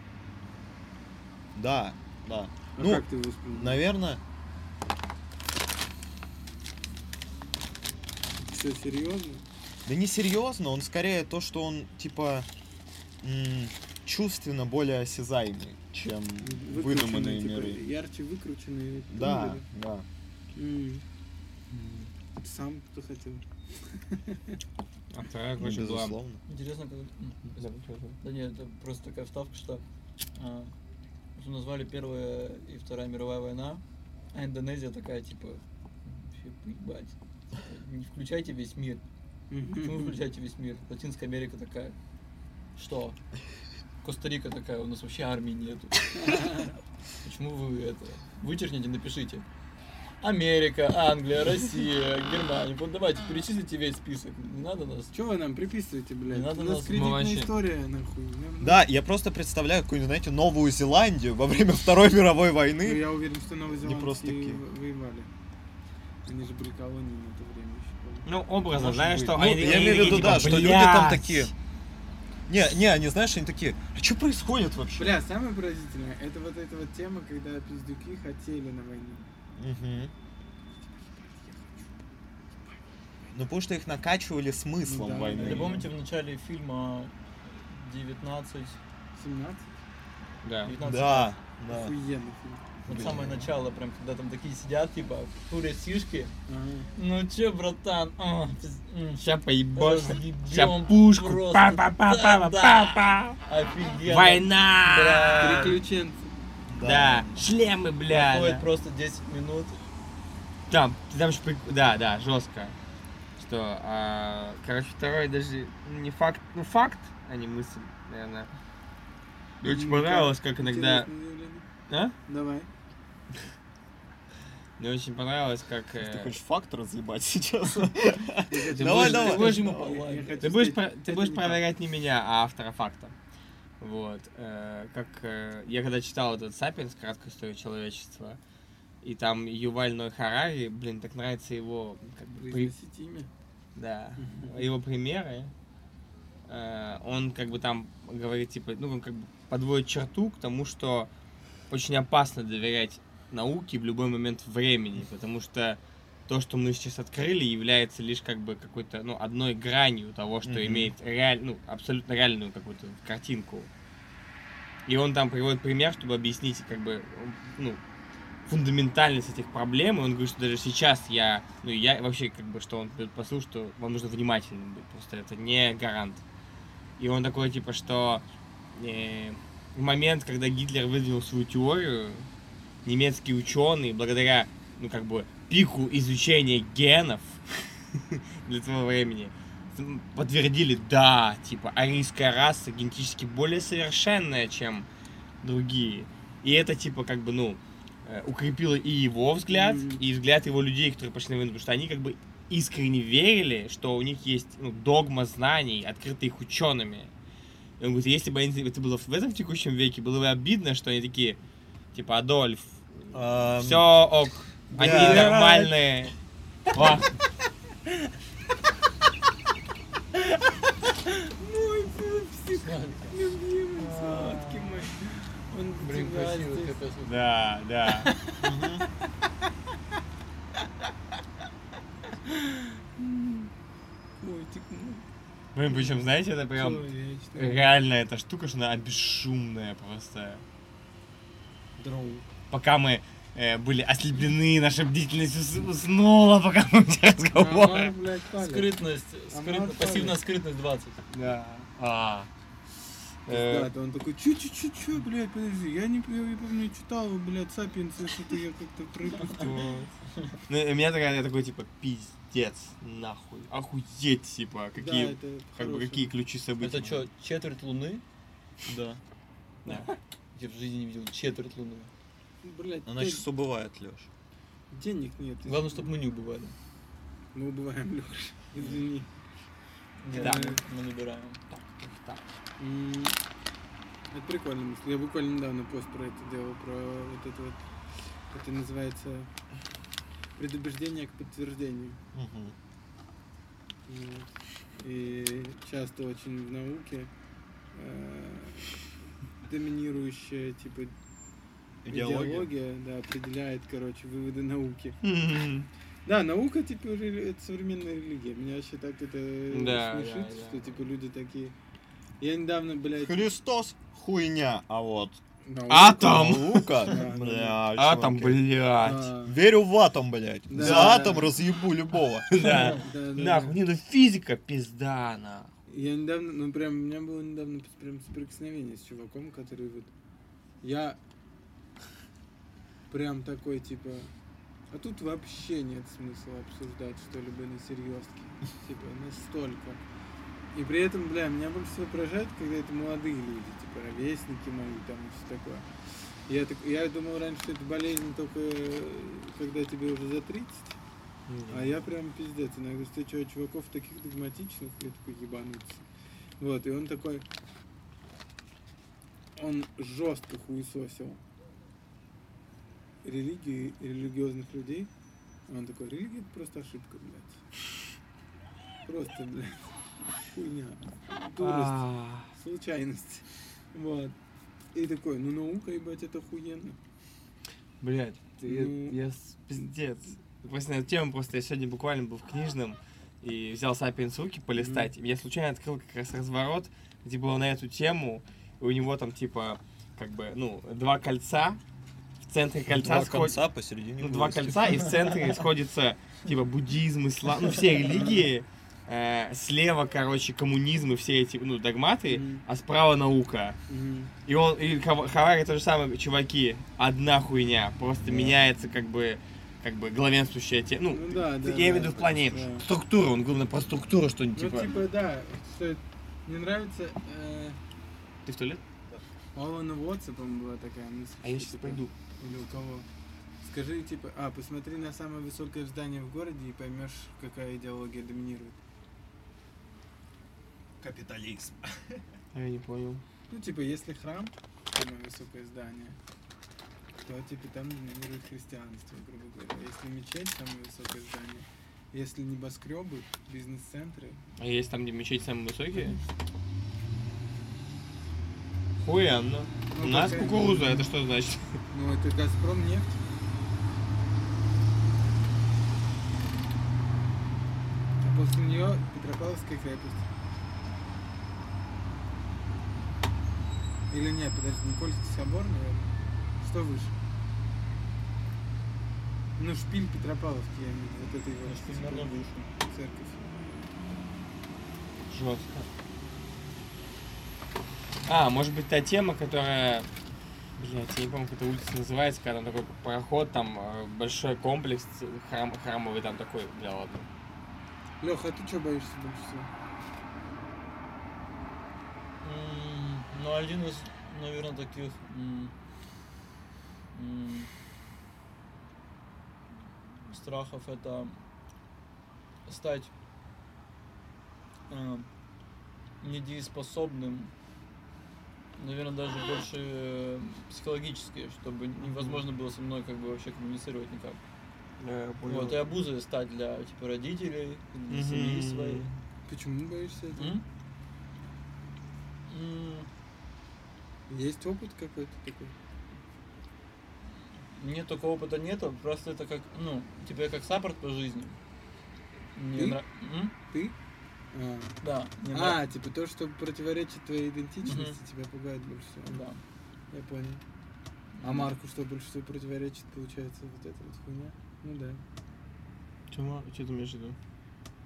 да, да. А Ну, как ты его воспринимаешь? Наверное, Все серьезно? Да не серьезно, он скорее то, что он типа чувственно более осязаемый, чем выдуманные типа, миры. Ярче выкрученные. Да, да. М. Сам кто хотел. А вторая, Ну, короче, была... Интересно, как... Да, Да нет, это просто такая вставка, что, а, что назвали Первая и Вторая мировая война, а Индонезия такая, типа, вообще поебать. Типа, Не включайте весь мир. Почему вы включаете весь мир? Латинская Америка такая. Что? Коста-Рика такая, у нас вообще армии нету. Почему вы это? Вычеркните, напишите. Америка, Англия, Россия, Германия. Вот давайте, перечислите весь список. Не надо нас. Чего вы нам приписываете, блядь? Не надо У нас нас- кредитная вообще- история, нахуй. Нам- Да, я просто представляю какую-нибудь, знаете, Новую Зеландию во время <laughs> Второй мировой Ну, войны. я уверен, что новозеландцы просто такие. во- воевали. Они же были колонией на то время еще. Ну, образно, Может знаешь, быть. что Ну, они я имею в виду, типа, да, что люди там «Блядь!» такие. Не, не, они, знаешь, они такие, а что происходит вообще? Бля, самое поразительное, это вот эта вот тема, когда пиздюки хотели на войне. Мгм. Ну, потому что их накачивали смыслом Да, войны. Или помните в начале фильма 19... 17? Да. 19 Да, да. Охуенный фильм. Вот Блин. самое начало, прям, когда там такие сидят, типа, курят сишки. Ага. Ну чё, братан? А, пиз- м, Ща поебашь. Ща пушку. просто. Па-па-па-па-па-па. Офигенно. Война! Бля. Переключенцы. Да. Шлемы, бля. Проходит да. просто 10 минут. Там, там же Да, да, жестко. Что, а, короче, второй даже не факт, ну факт, а не мысль, наверное. Мне очень понравилось, как иногда... А? Давай. Мне очень понравилось, как... Ты э, хочешь факт разъебать сейчас? <laughs> Давай, давай. ты будешь- проверять не меня, а автора факта. Вот. э, как э, я когда читал этот «Сапиенс», краткую историю человечества, и там Юваль Ной Харари, блин, так нравится его, как бы, при- да, его примеры. Э, он как бы там говорит, типа, ну, он как бы подводит черту к тому, что очень опасно доверять науке в любой момент времени, потому что то, что мы сейчас открыли, является лишь как бы какой-то, ну, одной гранью того, что Мгм. имеет реаль, ну, абсолютно реальную какую-то картинку. И он там приводит пример, чтобы объяснить, как бы, ну, фундаментальность этих проблем, и он говорит, что даже сейчас я, ну, я вообще, как бы, что он посыл, что вам нужно внимательным быть, просто это не гарант. И он такой, типа, что э, в момент, когда Гитлер выдвинул свою теорию, немецкие ученые, благодаря, ну, как бы, пику изучения генов <laughs> для того времени, подтвердили, да, типа, арийская раса генетически более совершенная, чем другие. И это, типа, как бы, ну, э, укрепило и его взгляд, и взгляд его людей, которые пошли на войну, потому что они, как бы, искренне верили, что у них есть ну, догма знаний, открытая их учеными. И он говорит, если бы они- это было в этом текущем веке, было бы обидно, что они такие, типа, Адольф, все ок, они нормальные. Ва. Любимый, сладкий мой. Он Блин, здесь- капец. Да, да. Котик мой. Блин, причем, знаете, это прям реально эта штука, что она бесшумная просто. Дроу. Пока мы э, были ослеплены, наша бдительность ус- уснула, пока мы все разговоры. Скрытность, скрыт- пассивная скрытность 20. Да. А. Да, да, он такой, чу-чу-чу-чу, блядь, подожди, я не я, не помню, читал, блядь, Сапиенсы, что-то я как-то пропустил. Ну, у меня такая, я такой, типа, пиздец, нахуй, охуеть, типа, какие, как бы, какие ключи событий. Это что, четверть луны? Да. Да. Я в жизни не видел четверть луны. Блядь, Она де- сейчас убывает, Леш. денег нет. Главное, чтобы мы не убывали. Мы убываем, Лёш, извини. Нет, Да. мы, набираем. М, Это прикольная мысль. Я буквально недавно пост про это делал, про вот это вот, это называется предубеждение к подтверждению. Мгм. Вот. И часто очень в науке э, доминирующая типа Идеология. идеология, да, определяет, короче, выводы науки. Да, наука, типа, это современная религия. Меня вообще так это Да, смешит, да, да. что, типа, люди такие... Я недавно, блядь... Христос хуйня, а вот наука- Атом! наука, <laughs> Да, да, бля, А там, чуваки. блядь. Верю в атом, блядь. Да. За атом разъебу любого. <laughs> Да. да, да, Нахуй, да. не, ну физика пизда, нахуй. Я недавно, ну прям, у меня было недавно прям соприкосновение с чуваком, который вот... Я прям такой, типа... А тут вообще нет смысла обсуждать что-либо на серьезке. <laughs> Типа, настолько. И при этом, бля, меня больше всего поражает, когда это молодые люди, типа, ровесники мои, там, и все такое. Я, так, я думал раньше, что это болезнь только когда тебе уже за 30. А я прям пиздец. Иногда встречаю чуваков таких догматичных, я такой ебануться. Вот, и он такой... Он жестко хуесосил религии религиозных людей. Он такой, религия это просто ошибка, блядь. Просто, блядь, хуйня. Дурость, А, случайность. Вот. И такой, ну наука, ебать, это охуенно. Блядь, Ну. я с- пиздец. Просто на эту тему просто я сегодня буквально был в книжном и взял Сапиенс руки полистать. И я случайно открыл как раз разворот, где было на эту тему, и у него там типа, как бы, ну, два кольца, в центре кольца Два сходит- конца посередине ну, два кольца, и в центре сходится, типа, буддизм, ислам, ну, все религии, э, слева, короче, коммунизм и все эти, ну, догматы, а справа наука. И он, и Хава- Хавари то же самое, чуваки, одна хуйня, просто меняется, как бы, как бы, главенствующая тема, ну, Ну да, да. я имею в да, виду в плане да. структуры, он главное про структуру что-нибудь, Ну, типа, типа, да, что мне нравится, э, ты в туалет? Алана Уотса, по-моему, была такая мысль. А я сейчас типа, пойду. Или у кого? Скажи, типа, а, посмотри на самое высокое здание в городе и поймешь, какая идеология доминирует. Капитализм. <laughs> Я не понял. Ну, типа, если храм, самое высокое здание, то, типа, там доминирует христианство, грубо говоря. Если мечеть, самое высокое здание. Если небоскребы, бизнес-центры, А есть там, где мечеть самые высокие? Охуенно. Ну, У нас пока- кукуруза, это что значит? Ну, это Газпром нефть. А после нее Петропавловская крепость. Или нет, подожди, Никольский собор, наверное. Что выше? Ну, шпиль Петропавловский, я имею в виду, вот этой вот Шпиль, наверное, выше. церковь. Жестко. А, может быть, та тема, которая... Блять, я не помню, как эта улица называется, когда там такой проход, там э, большой комплекс храм, храмовый там такой, бля, ладно. Леха, а ты что боишься больше всего? Ну, один из, наверное, таких страхов это стать э, недееспособным, наверное, даже больше э, психологически, чтобы невозможно было со мной как бы вообще коммуницировать никак. Вот, и обузой стать для типа родителей, для семьи Мгм. своей. Почему боишься этого? М? М, Есть опыт какой-то такой? Нет, такого опыта нету, просто это как, ну, типа я как саппорт по жизни. Мне Ты? нра- М? Ты? А, Да, мне А, типа то, что противоречит твоей идентичности, Мгм. тебя пугает больше всего. Да. Я понял. А Марку что больше всего противоречит, получается, вот эта вот хуйня? Ну да. Чему? Что ты имеешь в виду?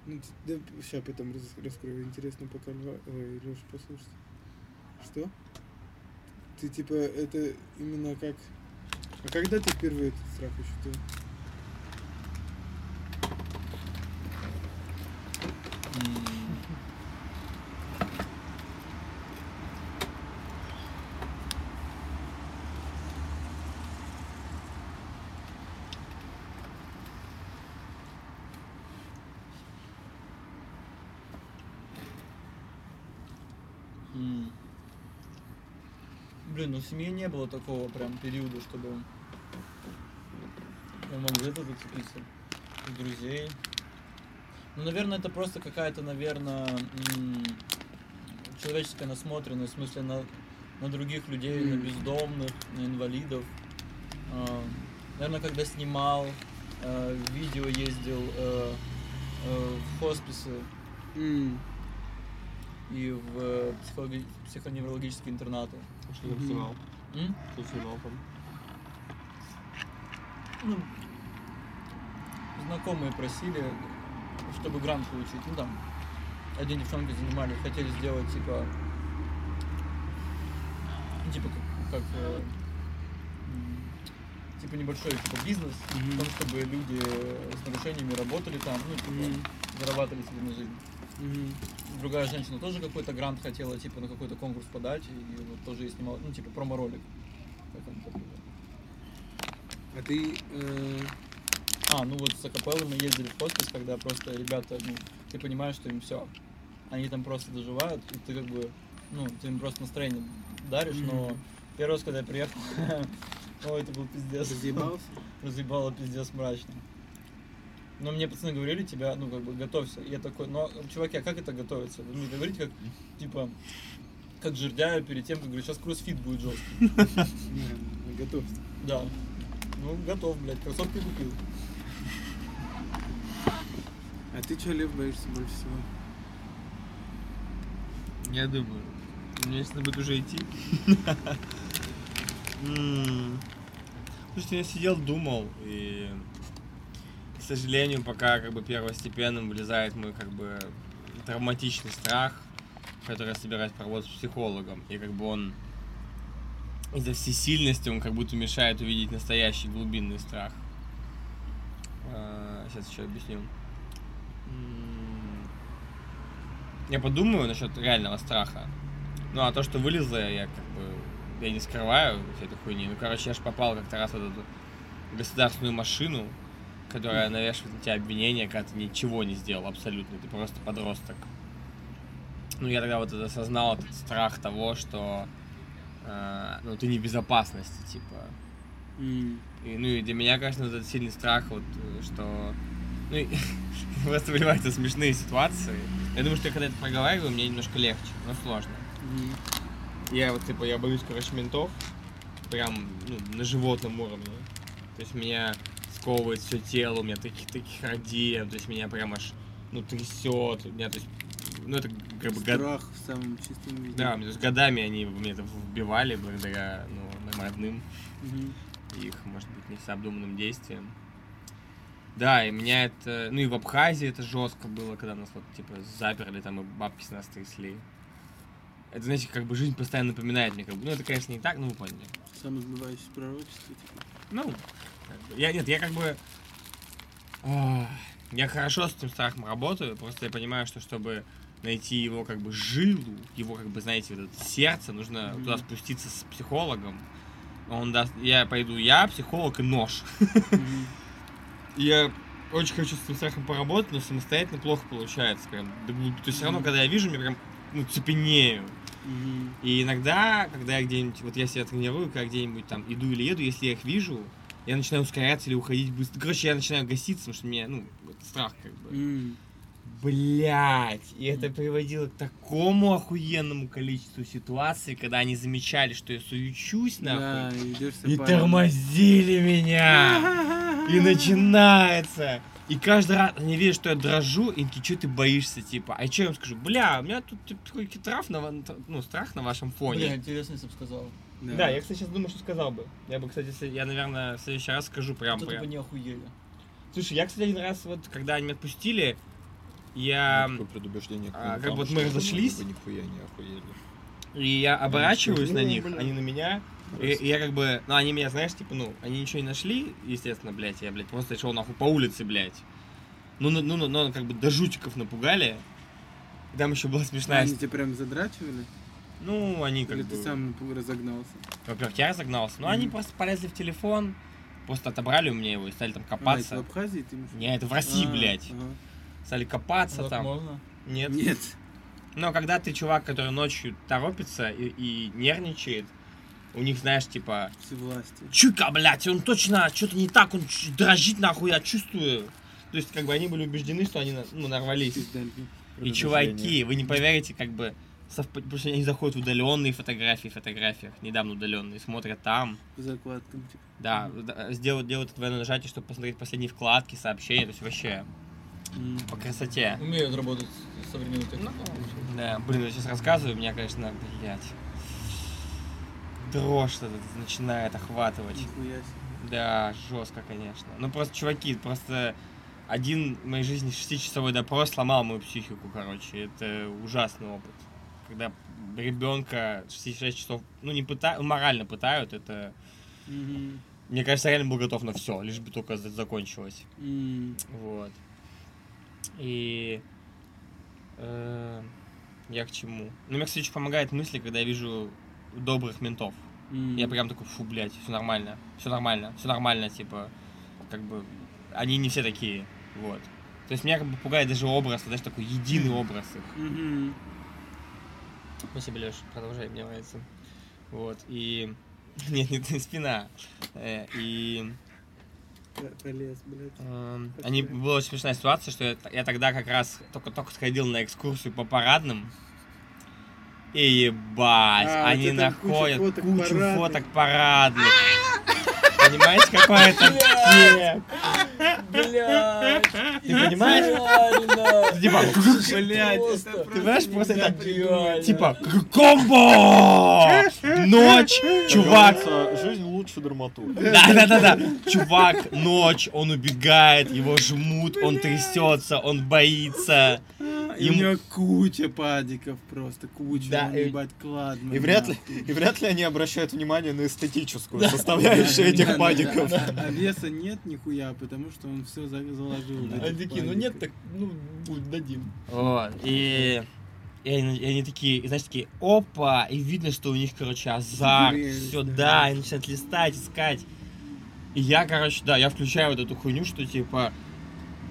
Ну, да, сейчас потом рас- раскрою. Интересно, пока Льва... Ой, Леша, послушать. Что? Ты типа это именно как... А когда ты впервые этот страх ощутил? М. М. Блин, ну в семье не было такого прям периода, чтобы я мог за это зацепиться. Из друзей. Ну, наверное, это просто какая-то, наверное, человеческая насмотренность, в смысле, на, на других людей, на бездомных, на инвалидов. А, наверное, когда снимал, э, видео ездил э, э, в хосписы и в э, психологи- психоневрологические интернаты. Что ты снимал? М? Что снимал там? Ну, знакомые просили, чтобы грант получить. Ну там, один девчонки занимали, хотели сделать типа, ну, типа как, как, э, м, типа небольшой типа бизнес, в том, чтобы люди с нарушениями работали там, ну типа зарабатывали себе на жизнь. Мгм. Другая женщина тоже какой-то грант хотела, типа на какой-то конкурс подать, и вот тоже ей снимала, ну типа промо-ролик. А ты... э, А, ну вот с Акапеллой мы ездили в хоспис, когда просто ребята, ну, ты понимаешь, что им все. Они там просто доживают, и ты как бы, ну, ты им просто настроение даришь, но первый раз, когда я приехал, <laughs> ой, это был пиздец. Разъебался? Разъебало пиздец мрачно. Но мне пацаны говорили, тебя, ну, как бы, готовься. И я такой, ну, чуваки, а как это готовиться? Вы мне говорите, как, типа, как жердяю перед тем, как говорю, сейчас кроссфит будет жесткий. <laughs> Готовься. Да. Ну, готов, блядь, кроссовки купил. А ты что, Лев, боишься больше всего? Я думаю. Мне если будет уже идти. <laughs> Слушайте, я сидел, думал, и, сожалению, пока как бы первостепенным вылезает мой как бы травматичный страх, который я собираюсь проработать с психологом. И как бы он из-за всесильности он как будто мешает увидеть настоящий глубинный страх. А, Сейчас еще объясню. Я подумаю насчет реального страха. Ну, а то, что вылезло, я как бы... Я не скрываю всей этой хуйни. Ну, короче, я же попал как-то раз в эту государственную машину, которая навешивает на тебя обвинения, когда ты ничего не сделал абсолютно. Ты просто подросток. Ну, я тогда вот это осознал, этот страх того, что... э, ну, ты не в безопасности, типа. М, И, ну и для меня, конечно, этот сильный страх, вот, э, что... Ну, и <laughs> просто выливаются смешные ситуации. Я думаю, что я когда это проговариваю, мне немножко легче, но сложно. я вот, типа, я боюсь, короче, ментов. Прям, ну, на животном уровне. То есть меня сковывает все тело, у меня таких таких то есть меня прям аж, ну, трясет. У меня, то есть, ну, это как бы год- Страх в самом чистом виде. Да, то есть годами они мне это вбивали благодаря, ну, моим родным Мгм. их, может быть, не сообдуманным действиям. Да, и меня это... Ну и в Абхазии это жестко было, когда нас вот, типа, заперли там, и бабки с нас трясли. Это, знаете, как бы жизнь постоянно напоминает мне, как бы, ну это, конечно, не так, но вы поняли. Самосбывающееся пророчество, типа. Ну, я, нет, я как бы... Я хорошо с этим страхом работаю, просто я понимаю, что чтобы найти его как бы жилу, его как бы, знаете, вот это сердце, нужно Мгм. туда спуститься с психологом. Он даст, я пойду, я психолог и нож. Мгм. Я очень хочу с этим страхом поработать, но самостоятельно плохо получается. Прям. То есть все равно, когда я вижу, мне прям ну, цепенею. Мгм. И иногда, когда я где-нибудь, вот я себя тренирую, когда где-нибудь там иду или еду, если я их вижу, я начинаю ускоряться или уходить быстро. Короче, я начинаю гаситься, потому что мне, ну, это страх как бы. Блять, и это приводило к такому охуенному количеству ситуаций, когда они замечали, что я суючусь, нахуй. Да, И опалом. тормозили меня. И <laughs> начинается. И каждый раз они видят, что я дрожу, и такие, что ты боишься, типа. А что я им скажу? Бля, у меня тут типа, такой на, ну, страх на вашем Бля, фоне. интересно, если бы сказал. Да, я, кстати, сейчас думаю, что сказал бы. Я бы, кстати, если- я, наверное, в следующий раз скажу прям, Вот прям. бы не охуели. Слушай, я, кстати, один раз, вот, когда они меня отпустили, я... Такое предубеждение. а, как вот что мы разошлись. Нихуя не охуели. И я оборачиваюсь на Ну, них, бля. они на меня. И, и я как бы, ну они меня, знаешь, типа, ну, они ничего не нашли, естественно, блядь, я, блядь, просто шел нахуй по улице, блядь. Ну, ну, ну, ну, ну, как бы до жутиков напугали. И Там еще была смешная... Они тебя прям задрачивали? Ну, они как Или бы... ты сам разогнался? Во-первых, я разогнался, но они Мгм. просто полезли в телефон, просто отобрали у меня его и стали там А, это копаться. в Абхазии ты имеешь в виду? Не, это в России, А, блядь. ага. Стали копаться Так там. можно? Нет. Нет. Но когда ты чувак, который ночью торопится и, и нервничает, у них, знаешь, типа, Всевластие. Чуйка, блядь, он точно что-то не так, он дрожит нахуй, я чувствую. То есть, как бы они были убеждены, что они ну, нарвались. И чуваки, вы не поверите, как бы, совпад- потому что они заходят в удаленные фотографии, фотографиях, недавно удаленные, смотрят там, закладкам, типа. да, да, сделают, делают двойное нажатие, чтобы посмотреть последние вкладки, сообщения, то есть вообще по красоте. Умеют работать с современной техникой. Да, блин, я сейчас рассказываю, меня, конечно, блядь, дрожь что-то начинает охватывать. Нихуя себе. Да, жестко, конечно. Ну просто, чуваки, просто один в моей жизни шестичасовой допрос сломал мою психику, короче. Это ужасный опыт. Когда ребенка 66 часов, ну не пытают, морально пытают, это, Мгм. мне кажется, реально был готов на все, лишь бы только за- закончилось. М. Вот. И э, я к чему? Ну, мне, кстати, очень помогает мысли, когда я вижу добрых ментов. М. Я прям такой, фу, блядь, все нормально, все нормально, все нормально, типа, как бы, они не все такие, вот. То есть меня как бы пугает даже образ, даже такой единый образ их. Мгм. Спасибо, Леш, продолжай, мне нравится. Вот, и... <laughs> Нет, не ты, спина. Э, И Про- Пролез, блядь. эм, они, была очень смешная ситуация, что я, я тогда как раз только-только сходил на экскурсию по парадным, и ебать, А, они находят фоток кучу парадных. фоток парадных. Понимаете, какой это? <laughs> Блядь! Ты понимаешь? Идеально! Типа, Блядь, Ты понимаешь, просто это Идеально. типа комбо! Ночь, чувак. Жизнь лучше драматург. Да, да, да, да. Чувак, ночь, он убегает, его жмут, он трясется, он боится. И у него куча падиков просто, куча, Да, и- ебать, кладно. И вряд ли, и вряд ли они обращают внимание на эстетическую составляющую этих падиков. А веса нет нихуя, потому что он все заложил. Они этих такие, ну нет, так, ну, дадим. Вот, и... И они, и они такие, и знаешь, такие, опа, и видно, что у них, короче, азарт, все, да. да, они начинают листать, искать. И я, короче, да, я включаю вот эту хуйню, что типа,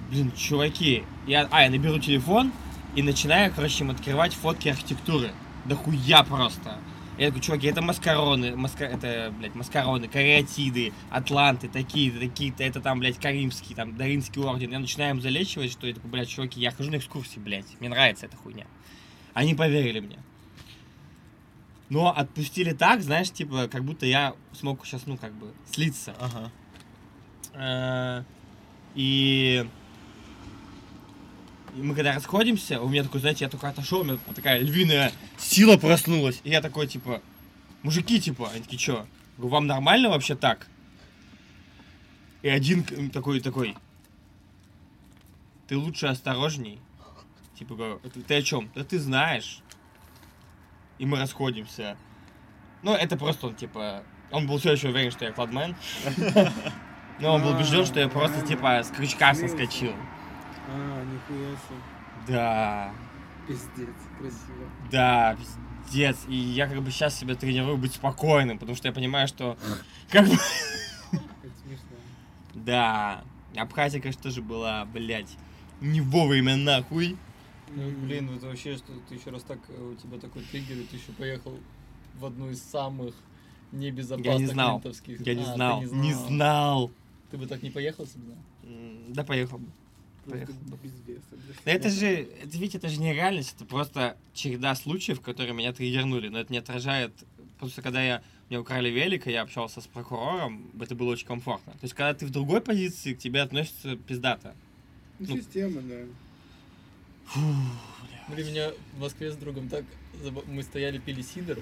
блин, чуваки, я, а, я наберу телефон и начинаю, короче, им открывать фотки архитектуры. Да хуя просто. Я такой, чуваки, это маскароны, маска... это, блядь, маскароны, кариатиды, атланты, такие-то, такие-то, это там, блядь, Каримский, там, Даринский орден. Я начинаю им залечивать, что я такой, блядь, чуваки, я хожу на экскурсии, блядь, мне нравится эта хуйня. Они поверили мне. Но отпустили так, знаешь, типа, как будто я смог сейчас, ну, как бы, слиться. Ага. Э, И... и мы когда расходимся, у меня такой, знаете, я только отошел, у меня такая львиная сила проснулась. И я такой, типа, мужики, типа, они такие? Говорю, вам нормально вообще так? И один такой, такой, ты лучше осторожней. Типа, говорю, «Это ты о чем? Да ты знаешь. И мы расходимся. Ну, это просто он, типа, он был все еще уверен, что я кладмен. <laughs> Но он был убежден, что я просто, типа, с крючка соскочил. А, нихуя себе. Да, Пиздец, красиво. да, пиздец. И я как бы сейчас себя тренирую быть спокойным, потому что я понимаю, что <laughs> как бы... Это смешно. Да, Абхазия, конечно, тоже была, блядь, не вовремя нахуй. Ну, блин, это вообще, что ты еще раз так, э, у тебя такой триггер, и ты еще поехал в одну из самых небезопасных Я не знал. ментовских. Я не А, ты знал, не знал. Ты бы так не поехал, если бы знал? М, Да, поехал. бы. Поехал бы. Да это же, это ведь это же не реальность, это просто череда случаев, которые меня триггернули, но это не отражает, потому что когда я, мне украли велик, и я общался с прокурором, это было очень комфортно. То есть, когда ты в другой позиции, к тебе относятся пиздато. Ну, Ну. система, да. Блин, меня в Москве с другом так... Мы стояли, пили сидр,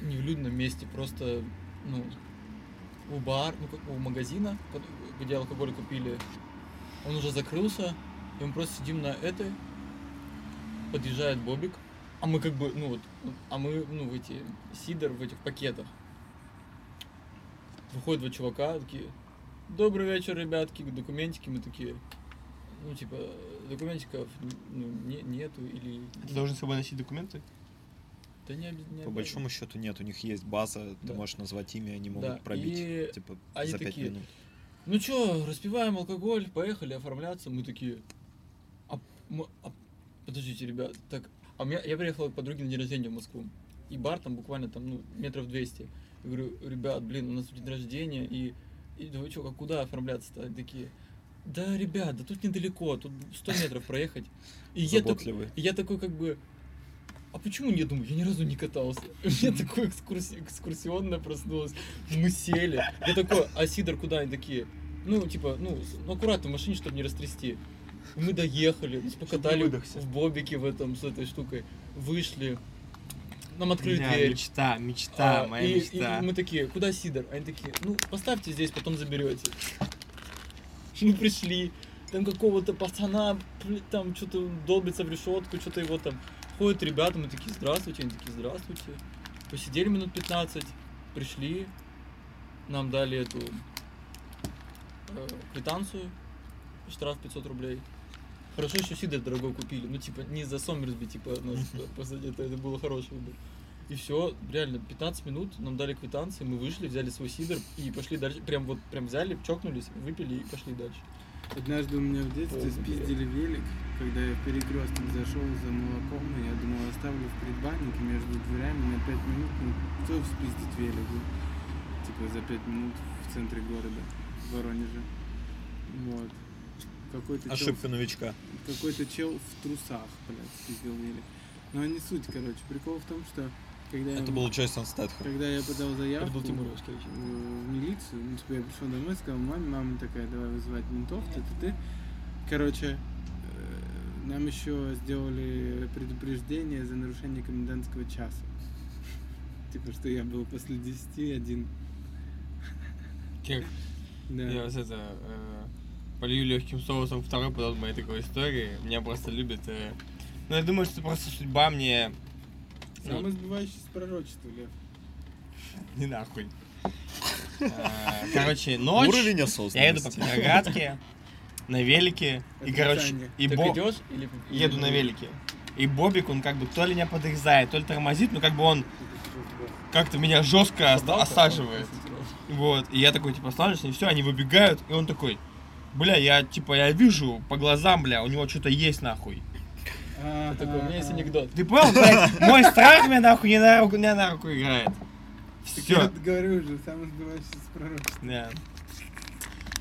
не в людном месте, просто, ну, у бар, ну, как у магазина, где алкоголь купили. Он уже закрылся, и мы просто сидим на этой, подъезжает Бобик, а мы как бы, ну вот, а мы, ну, в эти, сидр в этих пакетах. Выходят два чувака, такие, добрый вечер, ребятки, документики, мы такие, ну, типа, документиков ну, не- нету или... Ты должен с собой носить документы? Да не, не По большому счету нет, у них есть база, ты Да. можешь назвать имя, они могут Да, пробить, и типа, они за пять такие, минут. Ну чё, распиваем алкоголь, поехали оформляться. Мы такие, а, мы- а, подождите, ребят, так, а у меня, я приехал к подруге на день рождения в Москву. И бар там буквально там, ну, метров 200. Я говорю, ребят, блин, у нас день рождения, и, и да вы чё, а куда оформляться-то? Они такие, да, ребят, да тут недалеко, тут 100 метров проехать. И я, так- и я такой как бы, а почему не думаю? Я ни разу не катался. <laughs> У меня такое экскурси... экскурсионное проснулось. Мы сели. Я такой, а Сидор куда? Они такие, ну, типа, ну, ну аккуратно в машине, чтобы не растрясти. И мы доехали, покатали в бобике в этом, с этой штукой. Вышли. Нам открыли Бля, дверь. мечта, мечта, А, моя и, мечта. и мы такие, куда Сидор? Они такие, ну, поставьте здесь, потом заберете. <laughs> Мы пришли, там какого-то пацана, там что-то долбится в решетку, что-то его там. Ходят ребята, мы такие, здравствуйте, они такие, здравствуйте. Посидели минут 15, пришли, нам дали эту э, квитанцию, штраф 500 рублей. Хорошо еще Сидор дорогой купили, ну типа не за Сомерсби, типа <laughs> нас посадили, это, это было хороший выбор. И все, реально, 15 минут нам дали квитанции, мы вышли, взяли свой сидр и пошли дальше. Прям вот, прям взяли, чокнулись, выпили и пошли дальше. Однажды у меня в детстве Ой, спиздили велик, когда я в перекресток зашел за молоком, и я думал, оставлю в предбаннике между дверями на 5 минут, ну кто спиздит велик, типа за 5 минут в центре города, в Воронеже. Вот. Какой-то чел, Ошибка новичка. какой-то чел в трусах, блядь, спиздил велик. Но не суть, короче. Прикол в том, что когда я, Это был Джейсон Стэтхэм. когда я подал Это заявку, был Тимур Яскевич. в милицию, ну, типа, я пришел домой, сказал маме, мама такая, давай вызывать ментов, ты ты ты Короче, э, нам еще сделали предупреждение за нарушение комендантского часа. <laughs> Типа, что я был после 10 один. Как <laughs> Да. Я вот это э, полью легким соусом второй подал моей такой истории. Меня просто любят. э. Ну, я думаю, что просто судьба мне... Самое сбывающееся пророчество, Лев. <laughs> не нахуй. <laughs> Короче, ночь. Уровень Я еду по осознанности. Петроградке на велике. И, короче, и Бо- идешь или... еду на велике. И Бобик, он как бы то ли меня подрезает, то ли тормозит, но как бы он как-то меня жестко оста- осаживает. Вот, и я такой, типа, останавливаюсь, и все, они выбегают, и он такой, бля, я, типа, я вижу по глазам, бля, у него что-то есть, нахуй. Такой, у меня есть анекдот. Ты понял, блядь, мой страх мне, нахуй, не на руку, не на руку играет. Так я Все. говорю уже, самое сбывающееся пророчество. Да.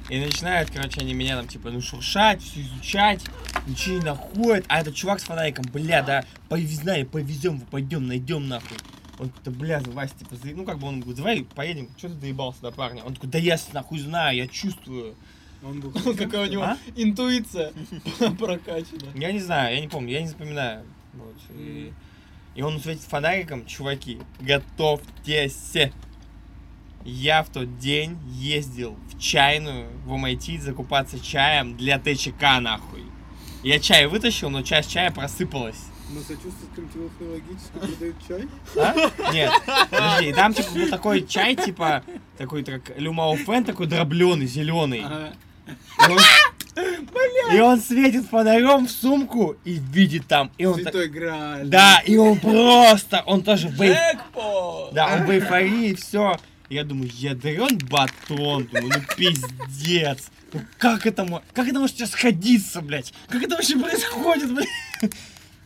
И начинают, короче, они меня там, типа, ну, шуршать, все изучать, ничего не находят. А этот чувак с фонариком, бля, да, повезна, повезем, пойдем, найдем, нахуй. Он такой, да бля, Вася, типа, за- ну как бы он говорит, давай поедем, что ты доебался до парня? Он такой, да я с- нахуй знаю, я чувствую. Он был <laughs> Какая у него А? интуиция <laughs> прокачана. Я не знаю, я не помню, я не запоминаю. Вот. И, и он светит фонариком, чуваки, готовьтесь. Я в тот день ездил в чайную в MIT закупаться чаем для ТЧК, нахуй. Я чай вытащил, но часть чая просыпалась. Массачусетском технологически продают чай. А? Нет, подожди, и там типа был такой чай, типа, такой как люмауфен, такой дробленый, зеленый. Ага. И он, и он светит фонарем в сумку и видит там. И он так- Святой Грааль. Да, и он просто, он тоже в! Да, он в эйфории, все. Я думаю, ядрен батон, думаю, ну пиздец. Ну как это, как это может сейчас сходиться, блядь? Как это вообще происходит, блядь? <laughs>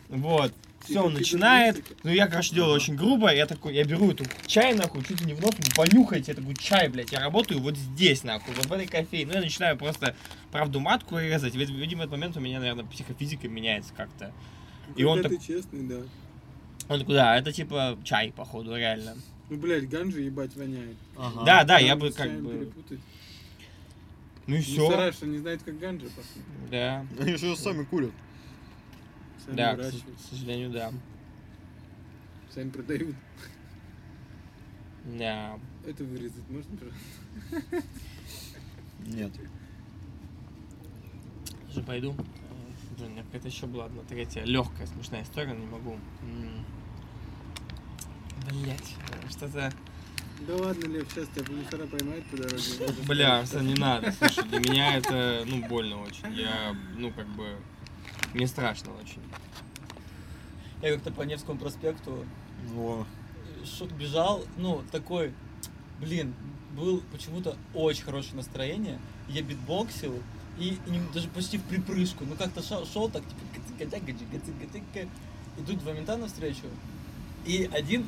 Вот. Все, он начинает. Ну, я, короче, делаю очень грубо. Я такой, я беру эту чай, нахуй, чуть ли не в нос, понюхайте. Я такой, чай, блядь, я работаю вот здесь, нахуй, вот в этой кофейне. Ну, я начинаю просто правду матку резать. Вид- Видимо, в этот момент у меня, наверное, психофизика меняется как-то. И он Когда так- ты честный, да. Он такой, да, это типа чай, походу, реально. Ну, блядь, ганжа ебать воняет. Ага. Да, да, я бы как бы... перепутать. Ну и все. Сараша не знает, как ганжа пахнет. Да, Они же сами курят. Сами да, к, выращивают, к сожалению, да. сами продают. Да. Это вырезать можно, пожалуйста? Нет. Уже пойду. Блин, у меня какая-то еще была одна третья легкая смешная история, но не могу. Блять, что-то. Да ладно, Лев, сейчас тебя полицара поймает по дороге. Бля, не надо. Слушай, для меня это, ну, больно очень. Я, ну, как бы, мне страшно очень. Я как-то по Невскому проспекту О, шо- бежал, ну, такой, блин, был почему-то очень хорошее настроение. Я битбоксил и, и даже почти в припрыжку. Ну, как-то шел, шел так, типа, Идут два мента навстречу. И один,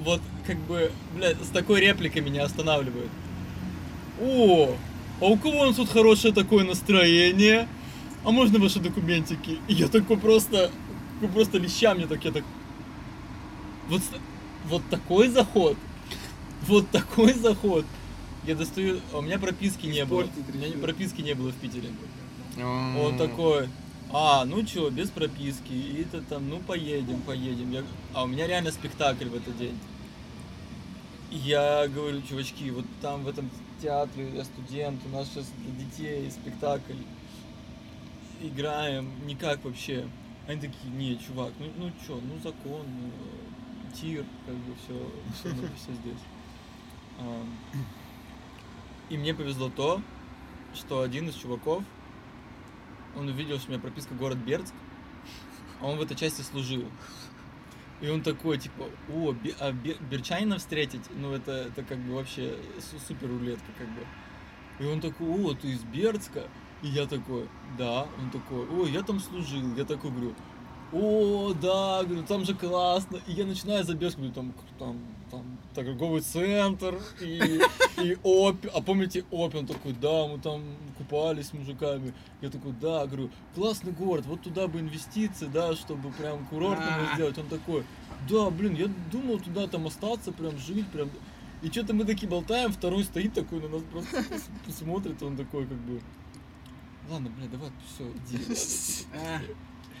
вот, как бы, блядь, с такой репликой меня останавливает. О, а у кого у нас тут хорошее такое настроение? А можно ваши документики? И я такой просто, просто леща мне так, я так... Вот, вот такой заход. Вот такой заход. Я достаю... а У меня прописки не было. У меня прописки не было в Питере. Он такой, а, ну чё, без прописки, и это там, ну поедем, поедем. Я- а у меня реально спектакль в этот день. Я говорю, чувачки, вот там в этом театре я студент, у нас сейчас для детей спектакль. Играем, никак вообще. Они такие, не, чувак, ну, ну чё, ну закон, ну, тир, как бы все, все, все здесь. Ам, И мне повезло то, что один из чуваков, он увидел, что у меня прописка город Бердск, а он в этой части служил. И он такой, типа, о, Бе- а Бе- берчанина встретить, ну это, это как бы вообще су- супер рулетка, как бы. И он такой, о, ты из Бердска? И я такой, да. Он такой, ой, я там служил. Я такой говорю, о, да, говорю, там же классно. И я начинаю за Бердск, говорю, там, там, там торговый центр и, и опи. А помните опи? Он такой, да, мы там купались с мужиками. Я такой, да, говорю, классный город, вот туда бы инвестиции, да, чтобы прям курорт его А. сделать. Он такой, да, блин, я думал туда там остаться, прям жить, прям. И что-то мы такие болтаем, второй стоит такой на нас просто смотрит, он такой как бы. Ладно, бля, давай, все, иди.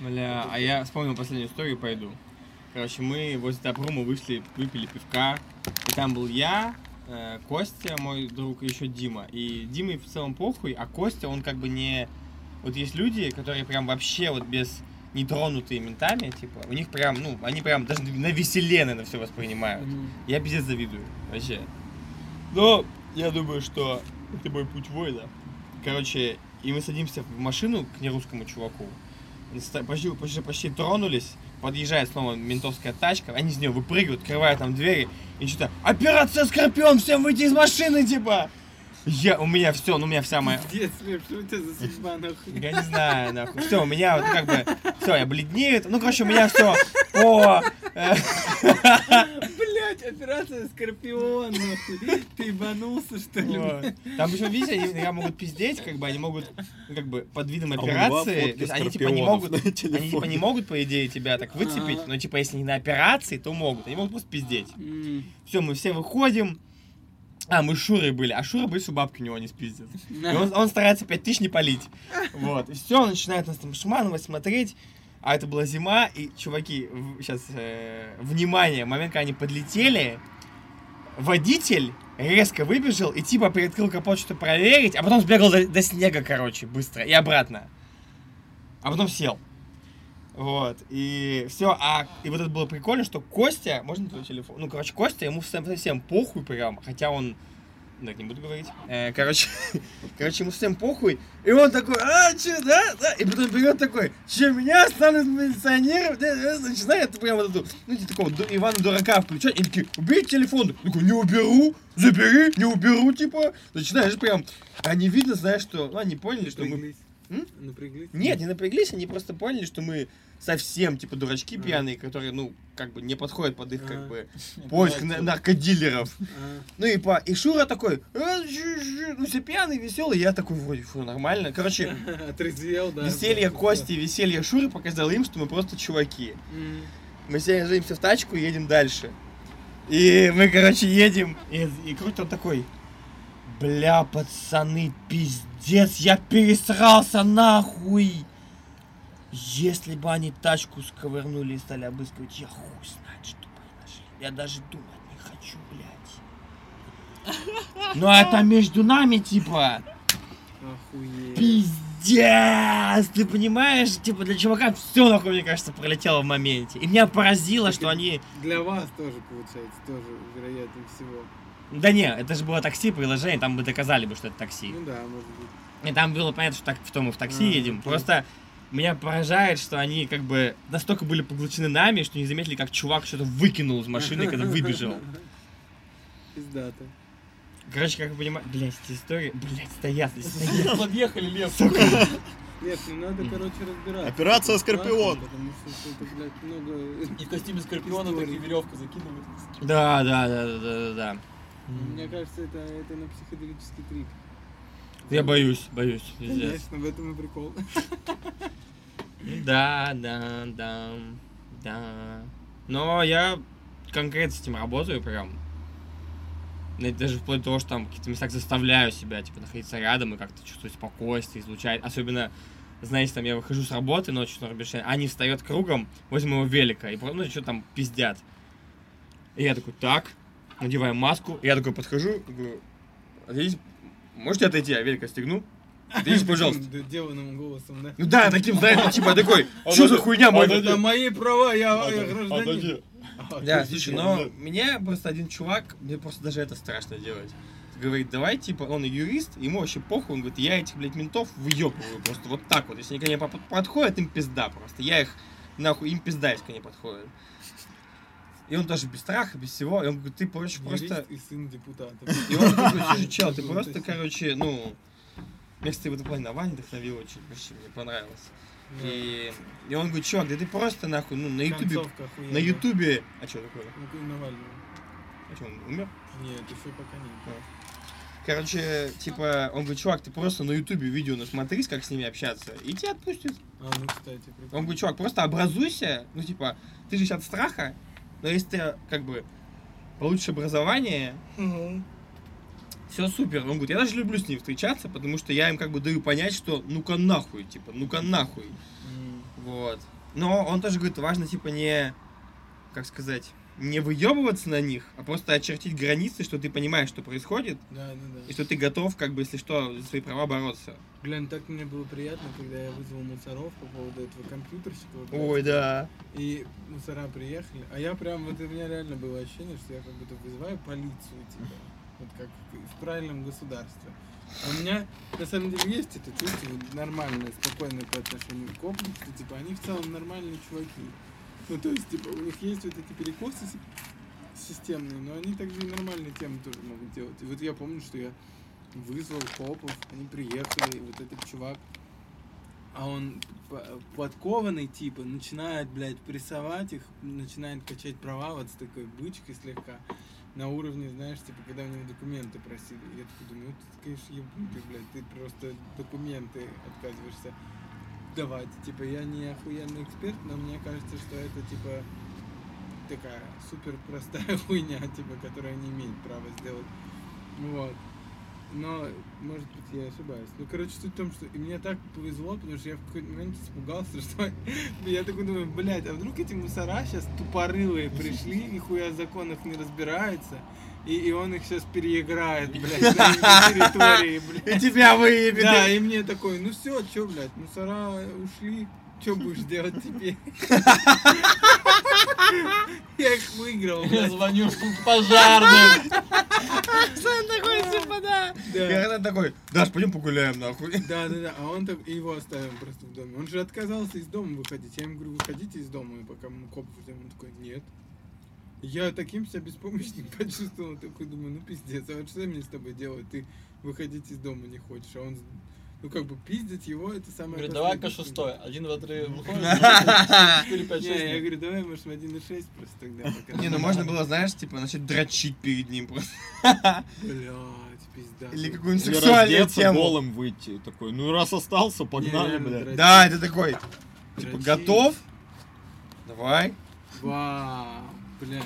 <laughs> Бля, а я вспомнил последнюю историю, пойду. Короче, мы возле Тапрума вышли, выпили пивка, и там был я, э, Костя, мой друг, и еще Дима. И Диме в целом похуй, а Костя, он как бы не... Вот есть люди, которые прям вообще вот без нетронутые ментами, типа, у них прям, ну, они прям даже на веселе, наверное, все воспринимают. Я пиздец завидую, вообще. Но я думаю, что это мой путь воина. Короче, и мы садимся в машину к нерусскому чуваку. Почти, почти, почти тронулись. Подъезжает снова ментовская тачка. Они из нее выпрыгивают, открывают там двери. И что-то Операция Скорпион! Всем выйти из машины, типа! Я, у меня все, ну у меня вся моя... Пиздец, Лев, что у тебя за судьба, нахуй? Я не знаю, нахуй. Все, у меня вот как бы... Все, я бледнею. Ну, короче, у меня все э, Блять, операция Скорпион, нахуй. Ты ебанулся, что ли? Вот. Там еще, видите, они иногда могут пиздеть, как бы они могут, ну, как бы, под видом А операции, фотки то есть они типа не могут, они типа не могут, по идее, тебя так выцепить, Ага. но типа если не на операции, то могут, они могут просто пиздеть. Все, мы все выходим, а, мы Шурой были, а Шура что бабки у него не спиздят. И он, он старается 5000 не палить. Вот. И все, он начинает нас там шмановать, смотреть. А это была зима, и, чуваки, сейчас, внимание, момент, когда они подлетели, водитель резко выбежал и типа приоткрыл капот, что проверить, а потом сбегал до, до снега, короче, быстро, и обратно. А потом сел. Вот, и все, а, и вот это было прикольно, что Костя, можно твой телефон? Ну, короче, Костя, ему совсем, совсем похуй прям, хотя он, так, не буду говорить, Э, короче, <laughs> короче, ему совсем похуй, и он такой, а, че, да, да, и потом берет такой, че, меня останут милиционером, да, да, начинает прям вот эту, ну, типа такого Ивана Дурака включать, и такие, убери телефон, Я такой, не уберу, забери, не уберу, типа, начинаешь прям, а не видно, знаешь, что, ну, они поняли, что мы. М? Напряглись? нет, не напряглись, они просто поняли, что мы совсем, типа, дурачки А. пьяные, которые, ну, как бы не подходят под их, как А. бы, <laughs> поиск на- наркодилеров. А, Ну и, по... и Шура такой, «А, жу- жу». ну все пьяный, веселый, я такой, вроде, фу, нормально. Короче, <laughs> Отрезвел, да. веселье. Кости, веселье Шуры показало им, что мы просто чуваки. М. Мы садимся в тачку и едем дальше. И мы, короче, едем, и, и Крут он такой, бля, пацаны, пиздец, я пересрался нахуй. Если бы они тачку сковырнули и стали обыскивать, я хуй знает, что бы они нашли. Я даже думать не хочу, блядь. Но это между нами, типа, Охуеть. пиздец, ты понимаешь? Типа, для чувака все, нахуй, мне кажется, пролетело в моменте. И меня поразило, что они... Для вас тоже получается, тоже вероятнее всего. Да не, это же было такси, приложение, там бы доказали бы, что это такси. Ну да, может быть. И там было понятно, что так, что мы в такси А, едем. окей. Просто меня поражает, что они как бы настолько были поглощены нами, что не заметили, как чувак что-то выкинул из машины, когда <laughs> выбежал. Пиздато. Короче, как вы понимаете, блядь, эти истории, блядь, стоят, здесь стоят. <laughs> Подъехали, Лев. Сука. <laughs> Нет, ну надо, короче, разбираться. Операция Это «Скорпион». Потому что это, блядь, много... И в костюме Скорпиона так и Истории. веревку закидывают. Да, да, да, да, да, да. Мне кажется, это, это на психоделический трик. Я боюсь, боюсь, пиздец. Конечно, в этом и прикол. <laughs> Да, да, да, да. Но я конкретно с этим работаю прям. Даже вплоть до того, что там в каких-то местах заставляю себя, типа, находиться рядом и как-то чувствовать спокойствие, излучать. Особенно, знаете, там я выхожу с работы ночью на рубеже, они встают кругом возле моего велика и просто, ну, что там пиздят. И я такой, так, надеваю маску, и я такой подхожу, говорю, отойдите, можете отойти, я велик отстегну? Отойдите, пожалуйста. Да, Деланным голосом, да? Ну да, таким, знаете, <laughs> типа такой, что за хуйня, мой Это мои права, я, гражданин. Да, слушай, но меня просто один чувак, мне просто даже это страшно делать. Говорит, давай, типа, он юрист, ему вообще похуй, он говорит, я этих, блядь, ментов выебываю просто вот так вот. Если они ко мне по- подходят, им пизда просто. Я их, нахуй, им пизда, если ко мне подходят. И он тоже без страха, без всего. И он говорит, ты, короче, просто... И сын депутата. И он такой, слушай, <laughs> чел, ты просто, короче, ну... Мне, кстати, в этом плане на Ване вдохновил очень, вообще мне понравилось. И, и он говорит, чувак, да ты просто, нахуй, ну, на ютубе... На ютубе... А что такое? Ну, Навального. А что, он умер? Нет, еще пока нет. Короче, типа, он говорит, чувак, ты просто на ютубе видео насмотрись, как с ними общаться, и тебя отпустят. А, ну, кстати, прикольно. Он говорит, чувак, просто образуйся, ну, типа, ты же сейчас от страха, но если ты, как бы, получишь образование, все супер. Он говорит, я даже люблю с ним встречаться, потому что я им, как бы, даю понять, что ну-ка нахуй, типа, ну-ка нахуй. М. Вот. Но он тоже говорит, важно, типа, не, как сказать, не выебываться на них, а просто очертить границы, что ты понимаешь, что происходит, Да, да, и да. что ты готов, как бы, если что, за свои права бороться. Глянь, так мне было приятно, когда я вызвал мусоров по поводу этого компьютерщика. вот Ой, да. И мусора приехали, а я прям, вот у меня реально было ощущение, что я как будто вызываю полицию, типа, вот как в правильном государстве. А у меня, на самом деле, есть это чувство нормальное, спокойное по отношению к что, типа, они в целом нормальные чуваки. Ну, то есть, типа, у них есть вот эти перекосы си- системные, но они также и нормальные темы тоже могут делать. И вот я помню, что я вызвал копов, они приехали, и вот этот чувак, а он подкованный типа начинает, блядь, прессовать их, начинает качать права вот с такой бычкой слегка. На уровне, знаешь, типа, когда у него документы просили. Я такой думаю, ну ты, конечно, ебутый, блядь, ты просто документы отказываешься давать. Типа, я не охуенный эксперт, но мне кажется, что это, типа, такая супер простая <laughs> хуйня, типа, которая не имеет права сделать. Вот. Но, может быть, я ошибаюсь. Ну, короче, суть в том, что и мне так повезло, потому что я в какой-то момент испугался, <laughs> что я такой думаю, блядь, а вдруг эти мусора сейчас тупорылые пришли, нихуя в законах не разбираются, и, и он их сейчас переиграет, блядь, на <laughs> территории, блядь. тебя выебет. Да, и мне такой, ну все, чё, блядь, мусора ушли, что будешь делать теперь? <laughs> Я их выиграл, Я звоню пожарным. такой, типа, да. Да. Я такой, Даш, пойдем погуляем, нахуй. Да, да, да. А он так и его оставил просто в доме. Он же отказался из дома выходить. Я ему говорю, выходите из дома, и пока мы копов ждем. Он такой, нет. Я таким себя беспомощным <laughs> почувствовал. Такой думаю, ну пиздец, а вот что мне с тобой делать? Ты выходить из дома не хочешь, а он, ну как бы пиздить его, это самое Говорит, давай-ка шестой. Один, два, три, выходит. <laughs> Четыре, пять, Не, я шесть. говорю, давай, может, в 1.6 просто тогда. <laughs> пока». Не, ну можно было, знаешь, типа, начать дрочить перед ним просто. Блядь, пизда. Или какую-нибудь сексуальную раздеться тему. голым выйти. Такой, ну раз остался, погнали, блядь. Да, это такой, типа, готов? Давай. Вау, блядь.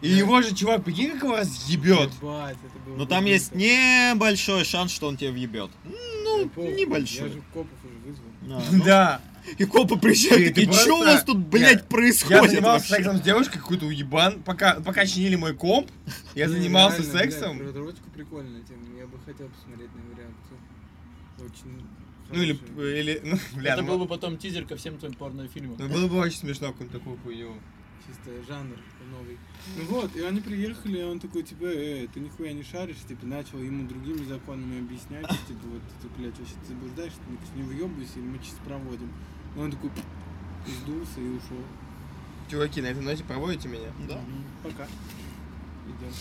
И его же, чувак, прикинь, как его разъебет. Ебать, это было Но там есть небольшой шанс, что он тебя въебет. Ну, Я небольшой. же копов уже вызвал. Да, <laughs> ну. Да. И копы приезжают, Ты- ты такие, что у просто- вас тут, блядь, Я- происходит Я занимался вообще?» сексом с девушкой, какой-то уебан. Пока, пока чинили мой комп, я Не, занимался блядь, сексом. Дрочку прикольная тема. Я бы хотел посмотреть на реакцию. Очень Ну или, или, ну, <laughs> бля, Это ну, был бы потом тизер ко всем твоим порнофильмам. ну, было бы очень смешно, какую-то такую хуйню чисто жанр новый. Ну вот, и они приехали, и он такой, типа, «Э, э, ты нихуя не шаришь, типа, начал ему другими законами объяснять, <laughs> типа, вот, ты, блядь, вообще ты заблуждаешься, ты не выебывайся, или мы чисто проводим. И он такой, сдулся и ушел. Чуваки, на этой ноте проводите меня? Да. Угу. Пока. Идем.